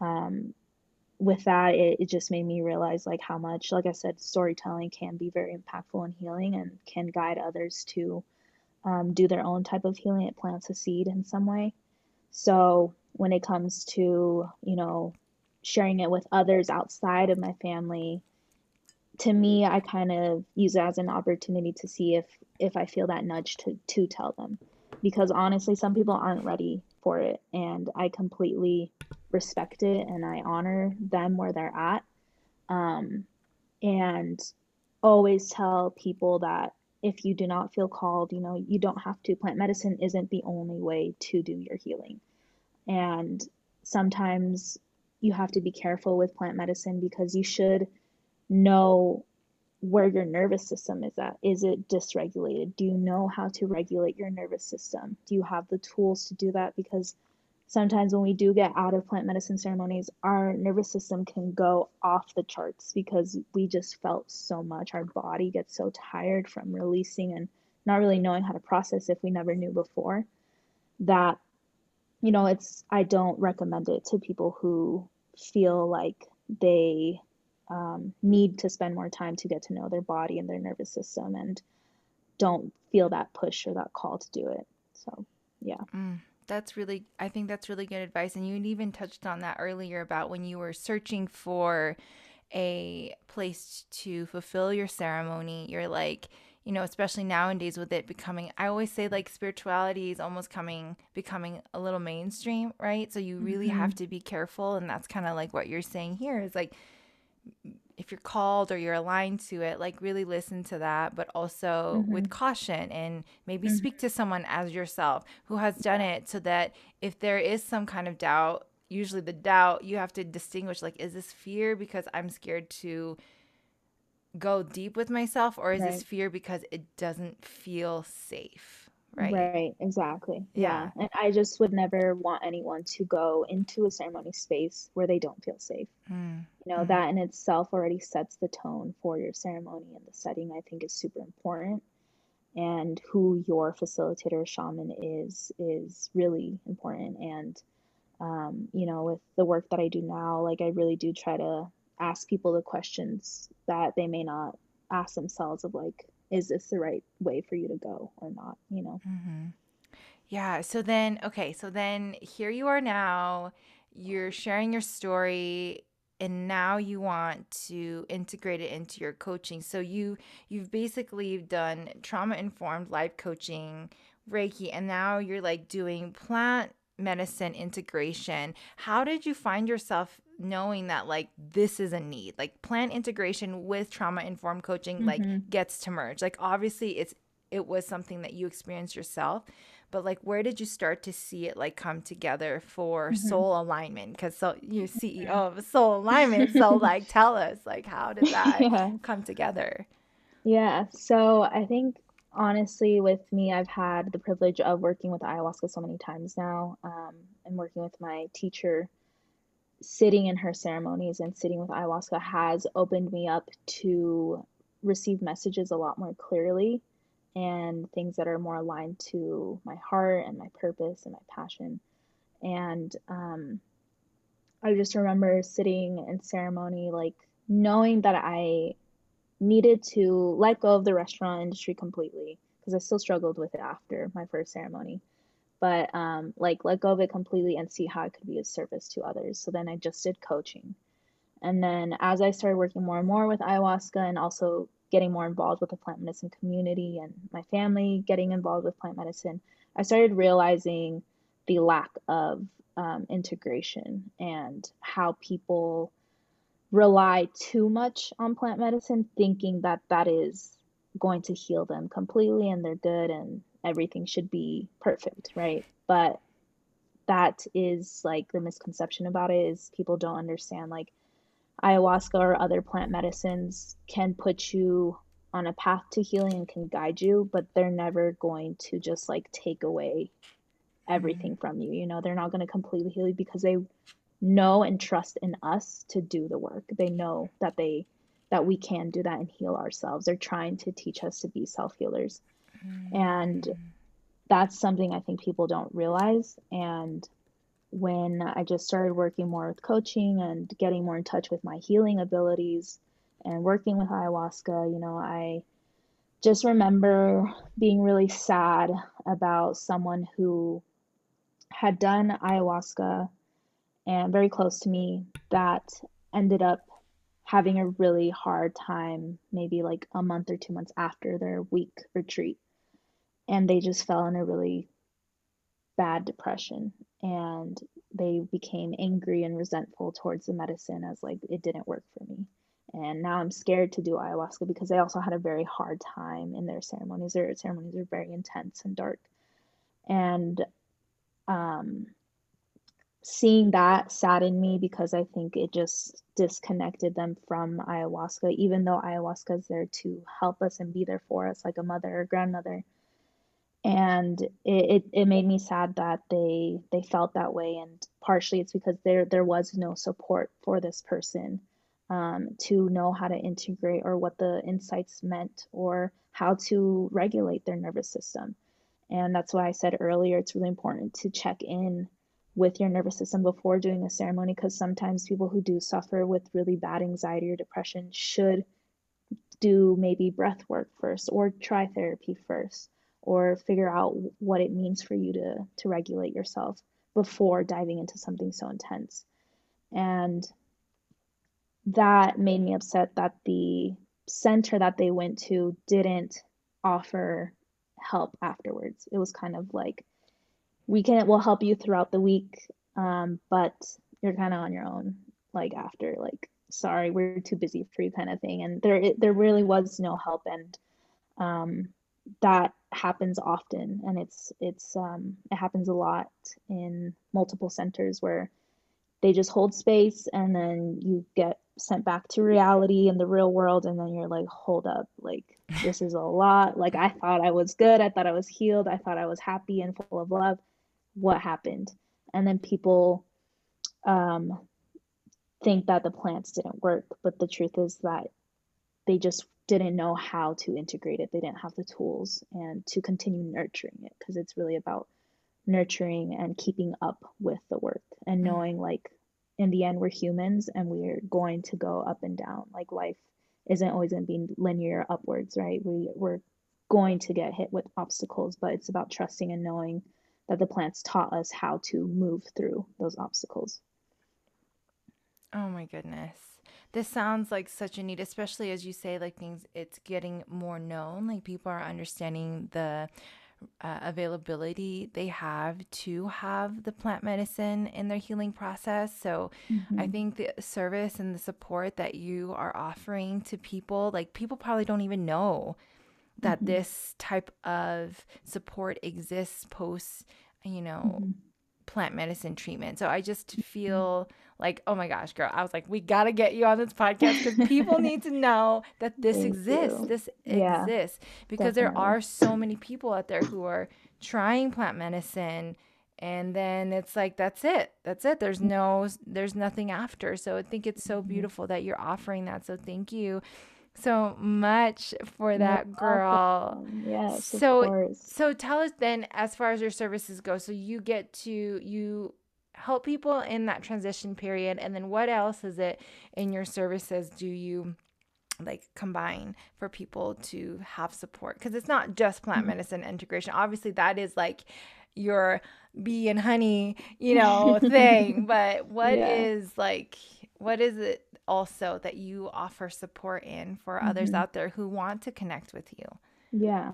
um, with that it, it just made me realize like how much like i said storytelling can be very impactful and healing and can guide others to um, do their own type of healing. It plants a seed in some way. So when it comes to you know sharing it with others outside of my family to me i kind of use it as an opportunity to see if if i feel that nudge to to tell them. Because honestly some people aren't ready for it and i completely respect it and i honor them where they're at. Um, and always tell people that if you do not feel called you know you don't have to. Plant medicine isn't the only way to do your healing. And sometimes you have to be careful with plant medicine because you should know where your nervous system is at. Is it dysregulated? Do you know how to regulate your nervous system? Do you have the tools to do that? Because sometimes when we do get out of plant medicine ceremonies, our nervous system can go off the charts because we just felt so much. Our body gets so tired from releasing and not really knowing how to process if we never knew before that you know it's i don't recommend it to people who feel like they um, need to spend more time to get to know their body and their nervous system and don't feel that push or that call to do it. So, yeah. Mm, that's really, I think that's really good advice. And you even touched on that earlier about when you were searching for a place to fulfill your ceremony, you're like, you know, especially nowadays with it becoming, I always say like spirituality is almost coming, becoming a little mainstream, right? So you really mm-hmm. have to be careful. And that's kind of like what you're saying here is like, if you're called or you're aligned to it, like really listen to that, but also mm-hmm. with caution and maybe mm-hmm. speak to someone as yourself who has done it so that if there is some kind of doubt, usually the doubt you have to distinguish like, is this fear because I'm scared to go deep with myself or is right. this fear because it doesn't feel safe? Right right exactly yeah. yeah. and i just would never want anyone to go into a ceremony space where they don't feel safe mm. you know mm. that in itself already sets the tone for your ceremony and the setting i think is super important and who your facilitator shaman is is really important and um, you know with the work that i do now like i really do try to ask people the questions that they may not ask themselves of like is this the right way for you to go or not you know? Mm-hmm. yeah so then okay so then here you are now you're sharing your story and now you want to integrate it into your coaching. So you you've basically done trauma informed life coaching reiki and now you're like doing plant medicine integration. How did you find yourself knowing that like this is a need like plant integration with trauma informed coaching mm-hmm. like gets to merge like obviously it's it was something that you experienced yourself but like where did you start to see it like come together for mm-hmm. soul alignment because so you're ceo of soul alignment so like tell us like how did that yeah. come together yeah so i think honestly with me i've had the privilege of working with ayahuasca so many times now um, and working with my teacher sitting in her ceremonies and sitting with ayahuasca has opened me up to receive messages a lot more clearly and things that are more aligned to my heart and my purpose and my passion. And um, I just remember sitting in ceremony, like knowing that I needed to let go of the restaurant industry completely because I still struggled with it after my first ceremony but um, like let go of it completely and see how it could be of service to others. So then I just did coaching. And then as I started working more and more with ayahuasca and also getting more involved with the plant medicine community and my family getting involved with plant medicine, I started realizing the lack of um, integration and how people rely too much on plant medicine, thinking that that is going to heal them completely and they're good and everything should be perfect, right? But that is like the misconception about it is people don't understand like ayahuasca or other plant medicines can put you on a path to healing and can guide you, but they're never going to just like take away everything mm-hmm. from you. You know, they're not going to completely heal you because they know and trust in us to do the work. They know that they that we can do that and heal ourselves. They're trying to teach us to be self-healers. And that's something I think people don't realize. And when I just started working more with coaching and getting more in touch with my healing abilities and working with ayahuasca, you know, I just remember being really sad about someone who had done ayahuasca and very close to me that ended up having a really hard time maybe like a month or two months after their week retreat and they just fell in a really bad depression and they became angry and resentful towards the medicine as like it didn't work for me. And now i'm scared to do ayahuasca because they also had a very hard time in their ceremonies. Their ceremonies are very intense and dark. And um seeing that saddened me because i think it just disconnected them from ayahuasca. Even though ayahuasca is there to help us and be there for us like a mother or grandmother and it, it, it made me sad that they they felt that way. And partially it's because there there was no support for this person um, to know how to integrate or what the insights meant or how to regulate their nervous system. And that's why i said earlier it's really important to check in with your nervous system before doing a ceremony because sometimes people who do suffer with really bad anxiety or depression should do maybe breath work first or try therapy first or figure out what it means for you to to regulate yourself before diving into something so intense. And that made me upset that the center that they went to didn't offer help afterwards. It was kind of like we can we'll help you throughout the week um, but you're kind of on your own like after like sorry, we're too busy for you kind of thing. And there there really was no help. And um that happens often and it's it's um it happens a lot in multiple centers where they just hold space and then you get sent back to reality and the real world and then you're like hold up like this is a lot. Like i thought i was good. I thought i was healed. I thought i was happy and full of love. What happened? And then people um think that the plants didn't work but the truth is that they just didn't know how to integrate it. They didn't have the tools and to continue nurturing it because it's really about nurturing and keeping up with the work and mm. knowing like in the end we're humans and we're going to go up and down. Like life isn't always going to be linear upwards right? We we're going to get hit with obstacles but it's about trusting and knowing that the plants taught us how to move through those obstacles. Oh my goodness this sounds like such a need especially as you say like things it's getting more known like people are understanding the uh, availability they have to have the plant medicine in their healing process. So mm-hmm. I think the service and the support that you are offering to people, like people probably don't even know that mm-hmm. this type of support exists post, you know, mm-hmm. Plant medicine treatment. So I just mm-hmm. feel like, oh my gosh, girl, I was like, we got to get you on this podcast because people need to know that this Thank exists. You. This yeah, exists because definitely. there are so many people out there who are trying plant medicine and then it's like that's it that's it there's no there's nothing after so i think it's so mm-hmm. beautiful that you're offering that so thank you so much for that no girl yes so so tell us then as far as your services go so you get to you help people in that transition period and then what else is it in your services do you like combine for people to have support? Because it's not just plant mm-hmm. medicine integration. Obviously that is like your bee and honey you know thing but what yeah. is like what is it also that you offer support in for mm-hmm. others out there who want to connect with you? Yeah.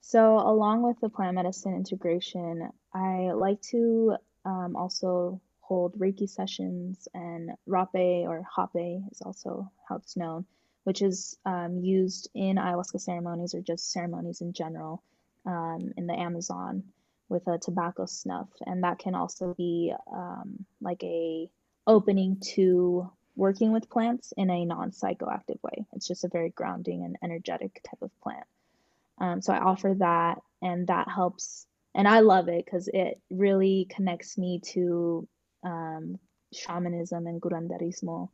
So along with the plant medicine integration i like to um, also hold Reiki sessions, and Rapé or Hapé is also how it's known, which is um, used in ayahuasca ceremonies or just ceremonies in general um, in the Amazon with a tobacco snuff, and that can also be um, like a opening to working with plants in a non-psychoactive way. It's just a very grounding and energetic type of plant. Um, so I offer that, and that helps and I love it because it really connects me to um, shamanism and curanderismo,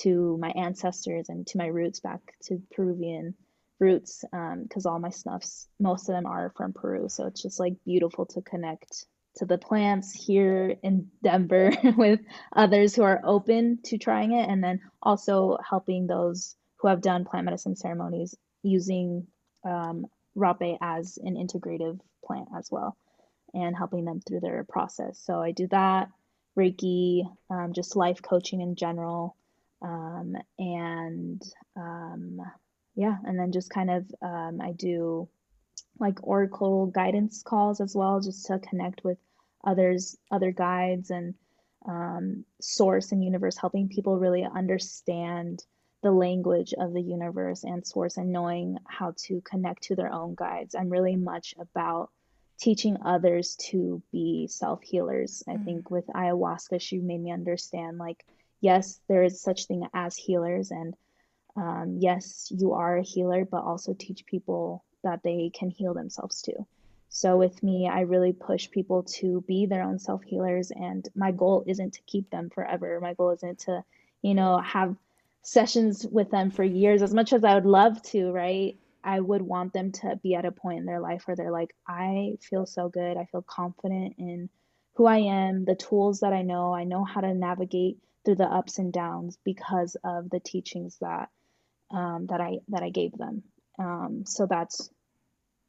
to my ancestors and to my roots back to Peruvian roots. Because um, all my snuffs, most of them are from Peru, so it's just like beautiful to connect to the plants here in Denver with others who are open to trying it, and then also helping those who have done plant medicine ceremonies using um, rapé as an integrative plant as well and helping them through their process. So I do that, Reiki, um, just life coaching in general. Um, and um, yeah, and then just kind of um, I do like oracle guidance calls as well, just to connect with others, other guides and um, source and universe, helping people really understand the language of the universe and source and knowing how to connect to their own guides. I'm really much about teaching others to be self healers. Mm-hmm. I think with ayahuasca, she made me understand like, yes, there is such thing as healers, and um, yes, you are a healer, but also teach people that they can heal themselves too. So with me, I really push people to be their own self healers, and my goal isn't to keep them forever. My goal isn't to, you know, have sessions with them for years as much as I would love to, right? I would want them to be at a point in their life where they're like, I feel so good. I feel confident in who I am, the tools that I know. I know how to navigate through the ups and downs because of the teachings that um, that I that I gave them. Um, so that's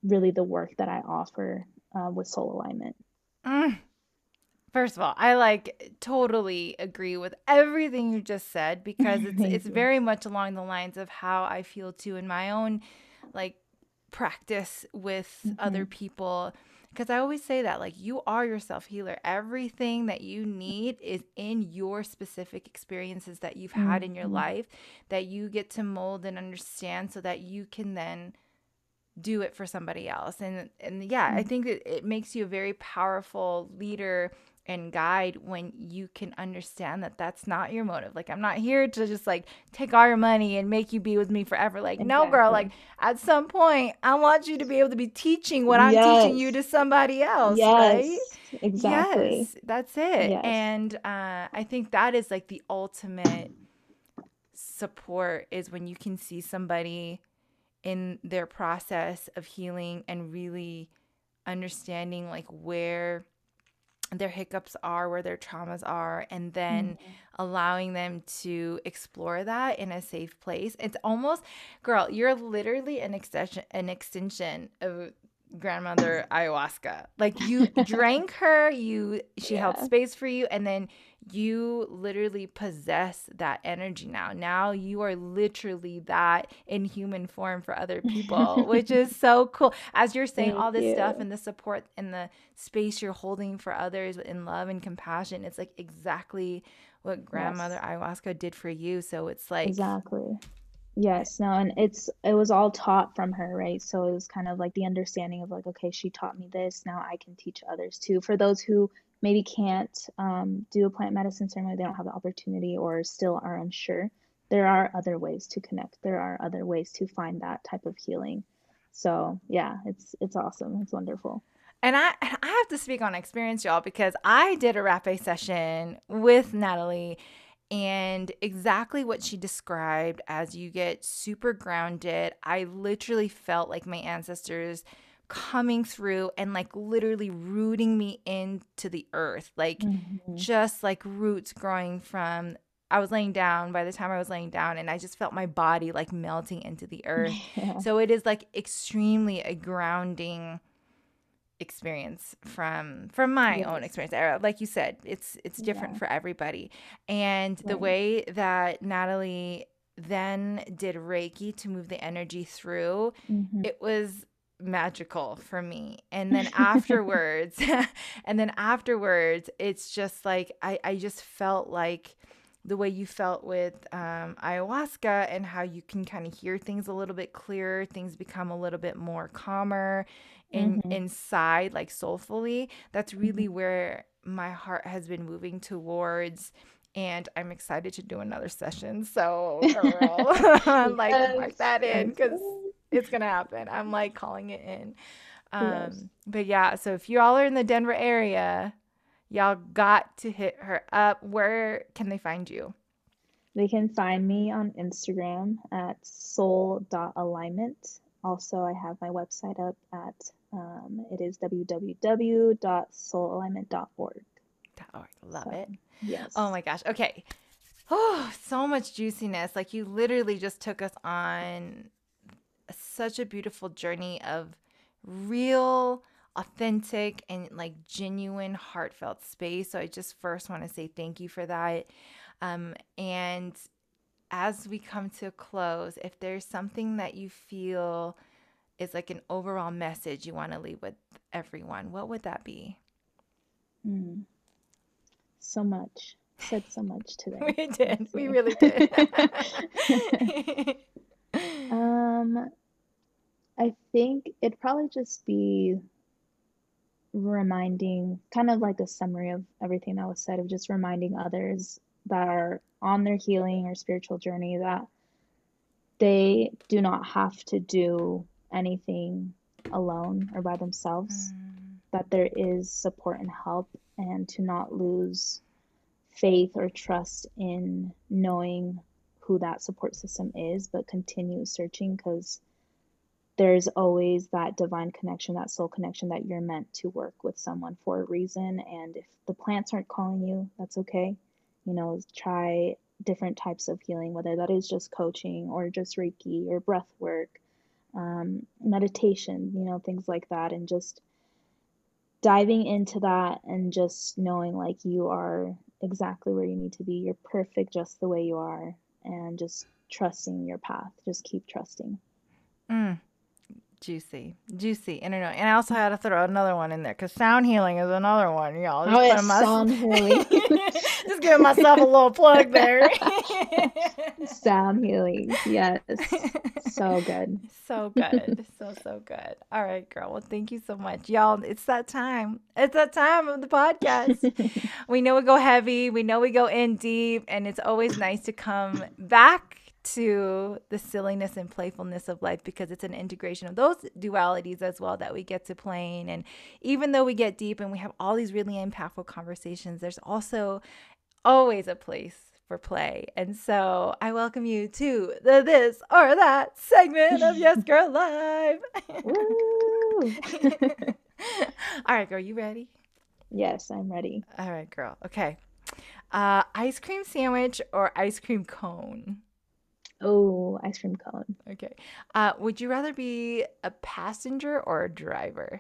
really the work that I offer uh, with soul alignment. Mm. First of all, I like totally agree with everything you just said because it's it's you. very much along the lines of how I feel too in my own like practice with mm-hmm. other people because I always say that like you are your self healer. Everything that you need is in your specific experiences that you've had in your Mhm. life that you get to mold and understand so that you can then do it for somebody else. And and yeah, I Mm. think that it makes you a very powerful leader and guide when you can understand that that's not your motive. Like I'm not here to just like take all your money and make you be with me forever. Like no girl, like at some point I want you to be able to be teaching what I'm teaching you to somebody else, right? Exactly. Yes, that's it. Yes. And uh, I think that is like the ultimate support is when you can see somebody in their process of healing and really understanding like where their hiccups are, where their traumas are, and then Mhm. allowing them to explore that in a safe place. It's almost, girl, you're literally an extension, an extension of grandmother ayahuasca. Like you drank her, you she held space for you, and then you literally possess that energy now. Now you are literally that in human form for other people, which is so cool. As you're saying all Thank this stuff and the support and the space you're holding for others in love and compassion, it's like exactly what grandmother Yes. ayahuasca did for you. So it's like, Exactly. Yes, no, and it's it was all taught from her, right? So it was kind of like the understanding of like, okay, she taught me this, now I can teach others too. For those who maybe can't um, do a plant medicine ceremony, they don't have the opportunity or still are unsure, there are other ways to connect. There are other ways to find that type of healing. So yeah, it's it's awesome. It's wonderful. And I and I have to speak on experience, y'all, because I did a rapé session with Natalie and exactly what she described as you get super grounded. I literally felt like my ancestors coming through and like literally rooting me into the earth. Like Mhm. just like roots growing from I was laying down by the time I was laying down and I just felt my body like melting into the earth. Yeah. So it is like extremely a grounding experience from from my own experience. Like you said, it's it's different Yeah. for everybody. And the way that Natalie then did Reiki to move the energy through, Mhm. it was magical for me. And then afterwards, and then afterwards, it's just like I I just felt like the way you felt with um, ayahuasca and how you can kind of hear things a little bit clearer, things become a little bit more calmer in Mhm. inside, like soulfully. That's really Mhm. where my heart has been moving towards. And I'm excited to do another session. So, girl, like mark that in because it's gonna happen. I'm like calling it in. Yes. Um, but yeah, so if you all are in the Denver area, y'all got to hit her up. Where can they find you? They can find me on Instagram at soul.alignment. Also, I have my website up at um, it is www.soulalignment.org. I love So, it. yes. Oh my gosh. Okay. Oh, so much juiciness. Like you literally just took us on such a beautiful journey of real, authentic, and like genuine, heartfelt space. So I just first want to say thank you for that. Um, and as we come to a close, if there's something that you feel is like an overall message you want to leave with everyone, what would that be? Mm, so much. Said so much today. We did. We really did. Um, I think it'd probably just be reminding, kind of like a summary of everything that was said, of just reminding others that are on their healing or spiritual journey that they do not have to do anything alone or by themselves, Mm, that there is support and help, and to not lose faith or trust in knowing who that support system is, but continue searching because there's always that divine connection, that soul connection that you're meant to work with someone for a reason. And if the plants aren't calling you, that's okay. You know, try different types of healing, whether that is just coaching or just Reiki or breath work, um, meditation, you know, things like that. And just diving into that and just knowing like you are exactly where you need to be. You're perfect just the way you are. And just trusting your path. Just keep trusting. mm. Juicy, juicy. And I know, and I also had to throw another one in there because sound healing is another one, y'all. Just oh, yeah, my... sound healing. Just giving myself a little plug there. sound healing, yes, so good, so good, so so good. All right, girl. Well, thank you so much, y'all. It's that time. It's that time of the podcast. we know we go heavy. We know we go in deep, and it's always nice to come back to the silliness and playfulness of life because it's an integration of those dualities as well that we get to playing. And even though we get deep and we have all these really impactful conversations, there's also always a place for play. And so I welcome you to the this or that segment of Yes Girl Live. all right, girl, you ready? Yes, I'm ready. All right, girl. Okay. Uh, ice cream sandwich or ice cream cone? Oh, ice cream cone. Okay. Uh, would you rather be a passenger or a driver?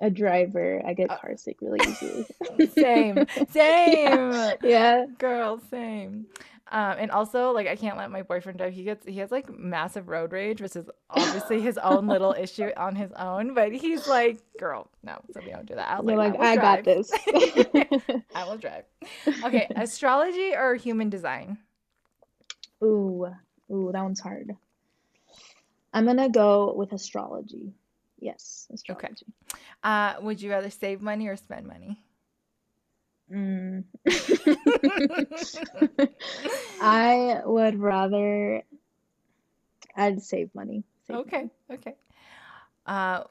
A driver. I get uh, car sick really easily. same. Same. Yeah. yeah. Girl, same. Um, and also, like, I can't let my boyfriend drive. He gets he has like massive road rage, which is obviously his own little issue on his own. But he's like, "Girl, no, so we don't do that." I was You're like, "I, I got this. I will drive." Okay, astrology or human design? Ooh, Ooh, that one's hard. I'm gonna go with astrology. Yes, astrology. Okay. Uh, would you rather save money or spend money? Mm. I would rather. I'd save money. Save okay. Money. Okay. Uh,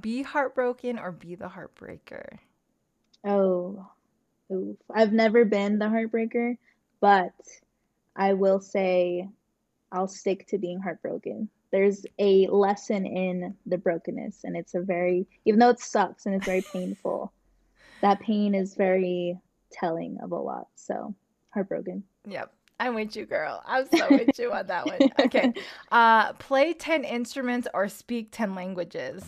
be heartbroken or be the heartbreaker. Oh, oof. I've never been the heartbreaker, but I will say I'll stick to being heartbroken. There's a lesson in the brokenness, and it's a very, even though it sucks and it's very painful, that pain is very telling of a lot. So, heartbroken. Yep. I'm with you, girl. I'm so with you on that one. Okay. Uh, play 10 instruments or speak 10 languages.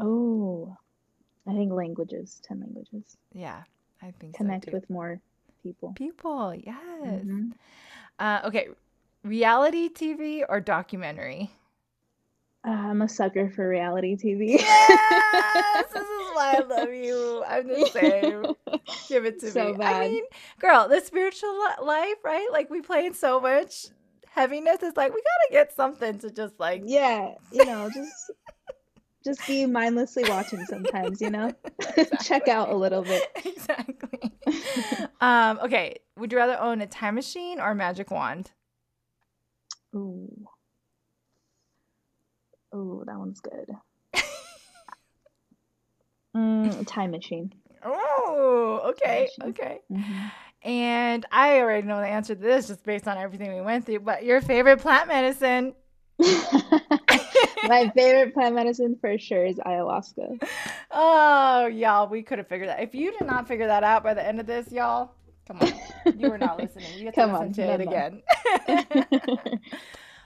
Oh, I think languages, 10 languages. Yeah, I think Connect so with more people. People, yes. Mm-hmm. Uh, okay, reality TV or documentary? Uh, I'm a sucker for reality TV. Yes, this is why I love you. I'm the same. Give it to so me. Bad. I mean, girl, the spiritual life, right? Like we play in so much heaviness. It's like we gotta get something to just like yeah, you know, just just be mindlessly watching sometimes. You know, exactly. check out a little bit. Exactly. um. Okay. Would you rather own a time machine or a magic wand? Ooh. Ooh, that one's good. mm, time machine. Oh, okay, okay. Mm-hmm. And I already know the answer to this just based on everything we went through. But your favorite plant medicine? My favorite plant medicine for sure is ayahuasca. Oh, y'all, we could have figured that. If you did not figure that out by the end of this, y'all, come on. You were not listening. You have to come listen on, to it again.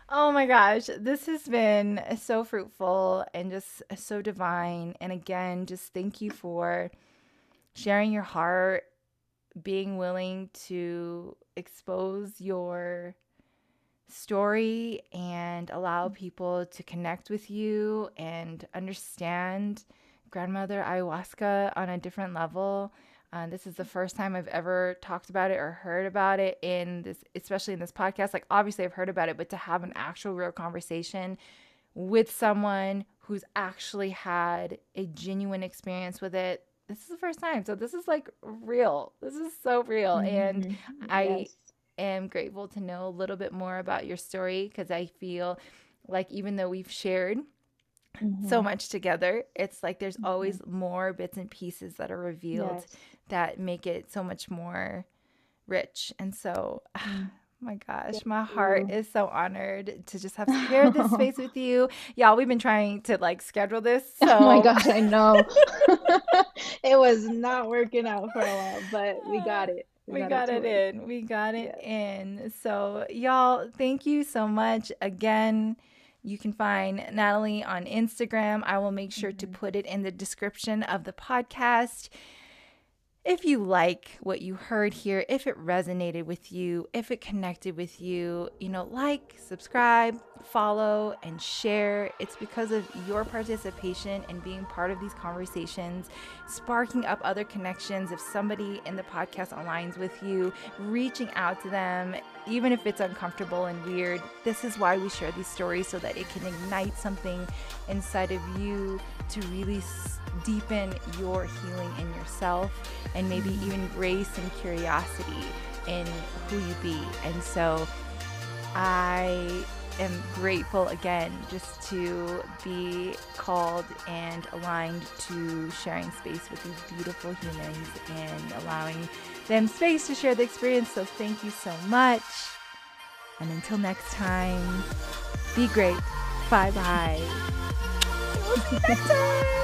Oh my gosh, this has been so fruitful and just so divine. And again, just thank you for sharing your heart, being willing to expose your story and allow mm. people to connect with you and understand grandmother ayahuasca on a different level. Uh, this is the first time I've ever talked about it or heard about it in this, especially in this podcast. Like, obviously, I've heard about it, but to have an actual real conversation with someone who's actually had a genuine experience with it, this is the first time. So, this is like real. This is so real. Mm-hmm. And I yes. am grateful to know a little bit more about your story because I feel like even though we've shared Mm-hmm. so much together. It's like there's mm-hmm. always more bits and pieces that are revealed yes that make it so much more rich. And so, mm. my gosh, my heart is so honored to just have shared this space with you. Y'all, we've been trying to like schedule this. So. Oh my gosh, I know. it was not working out for a while, but we got it. We, we got, it, it in. We got it in. So, y'all, thank you so much again. You can find Natalie on Instagram. I will make sure mm-hmm. to put it in the description of the podcast if you like what you heard here, if it resonated with you, if it connected with you, you know, like, subscribe, follow, and share. It's because of your participation and being part of these conversations, sparking up other connections. If somebody in the podcast aligns with you, reaching out to them, even if it's uncomfortable and weird, this is why we share these stories so that it can ignite something inside of you to really deepen your healing in yourself and maybe mm-hmm. even grace and curiosity in who you be. And so I am grateful again just to be called and aligned to sharing space with these beautiful humans and allowing them space to share the experience. So thank you so much. And until next time, be great. Bye bye. Next time.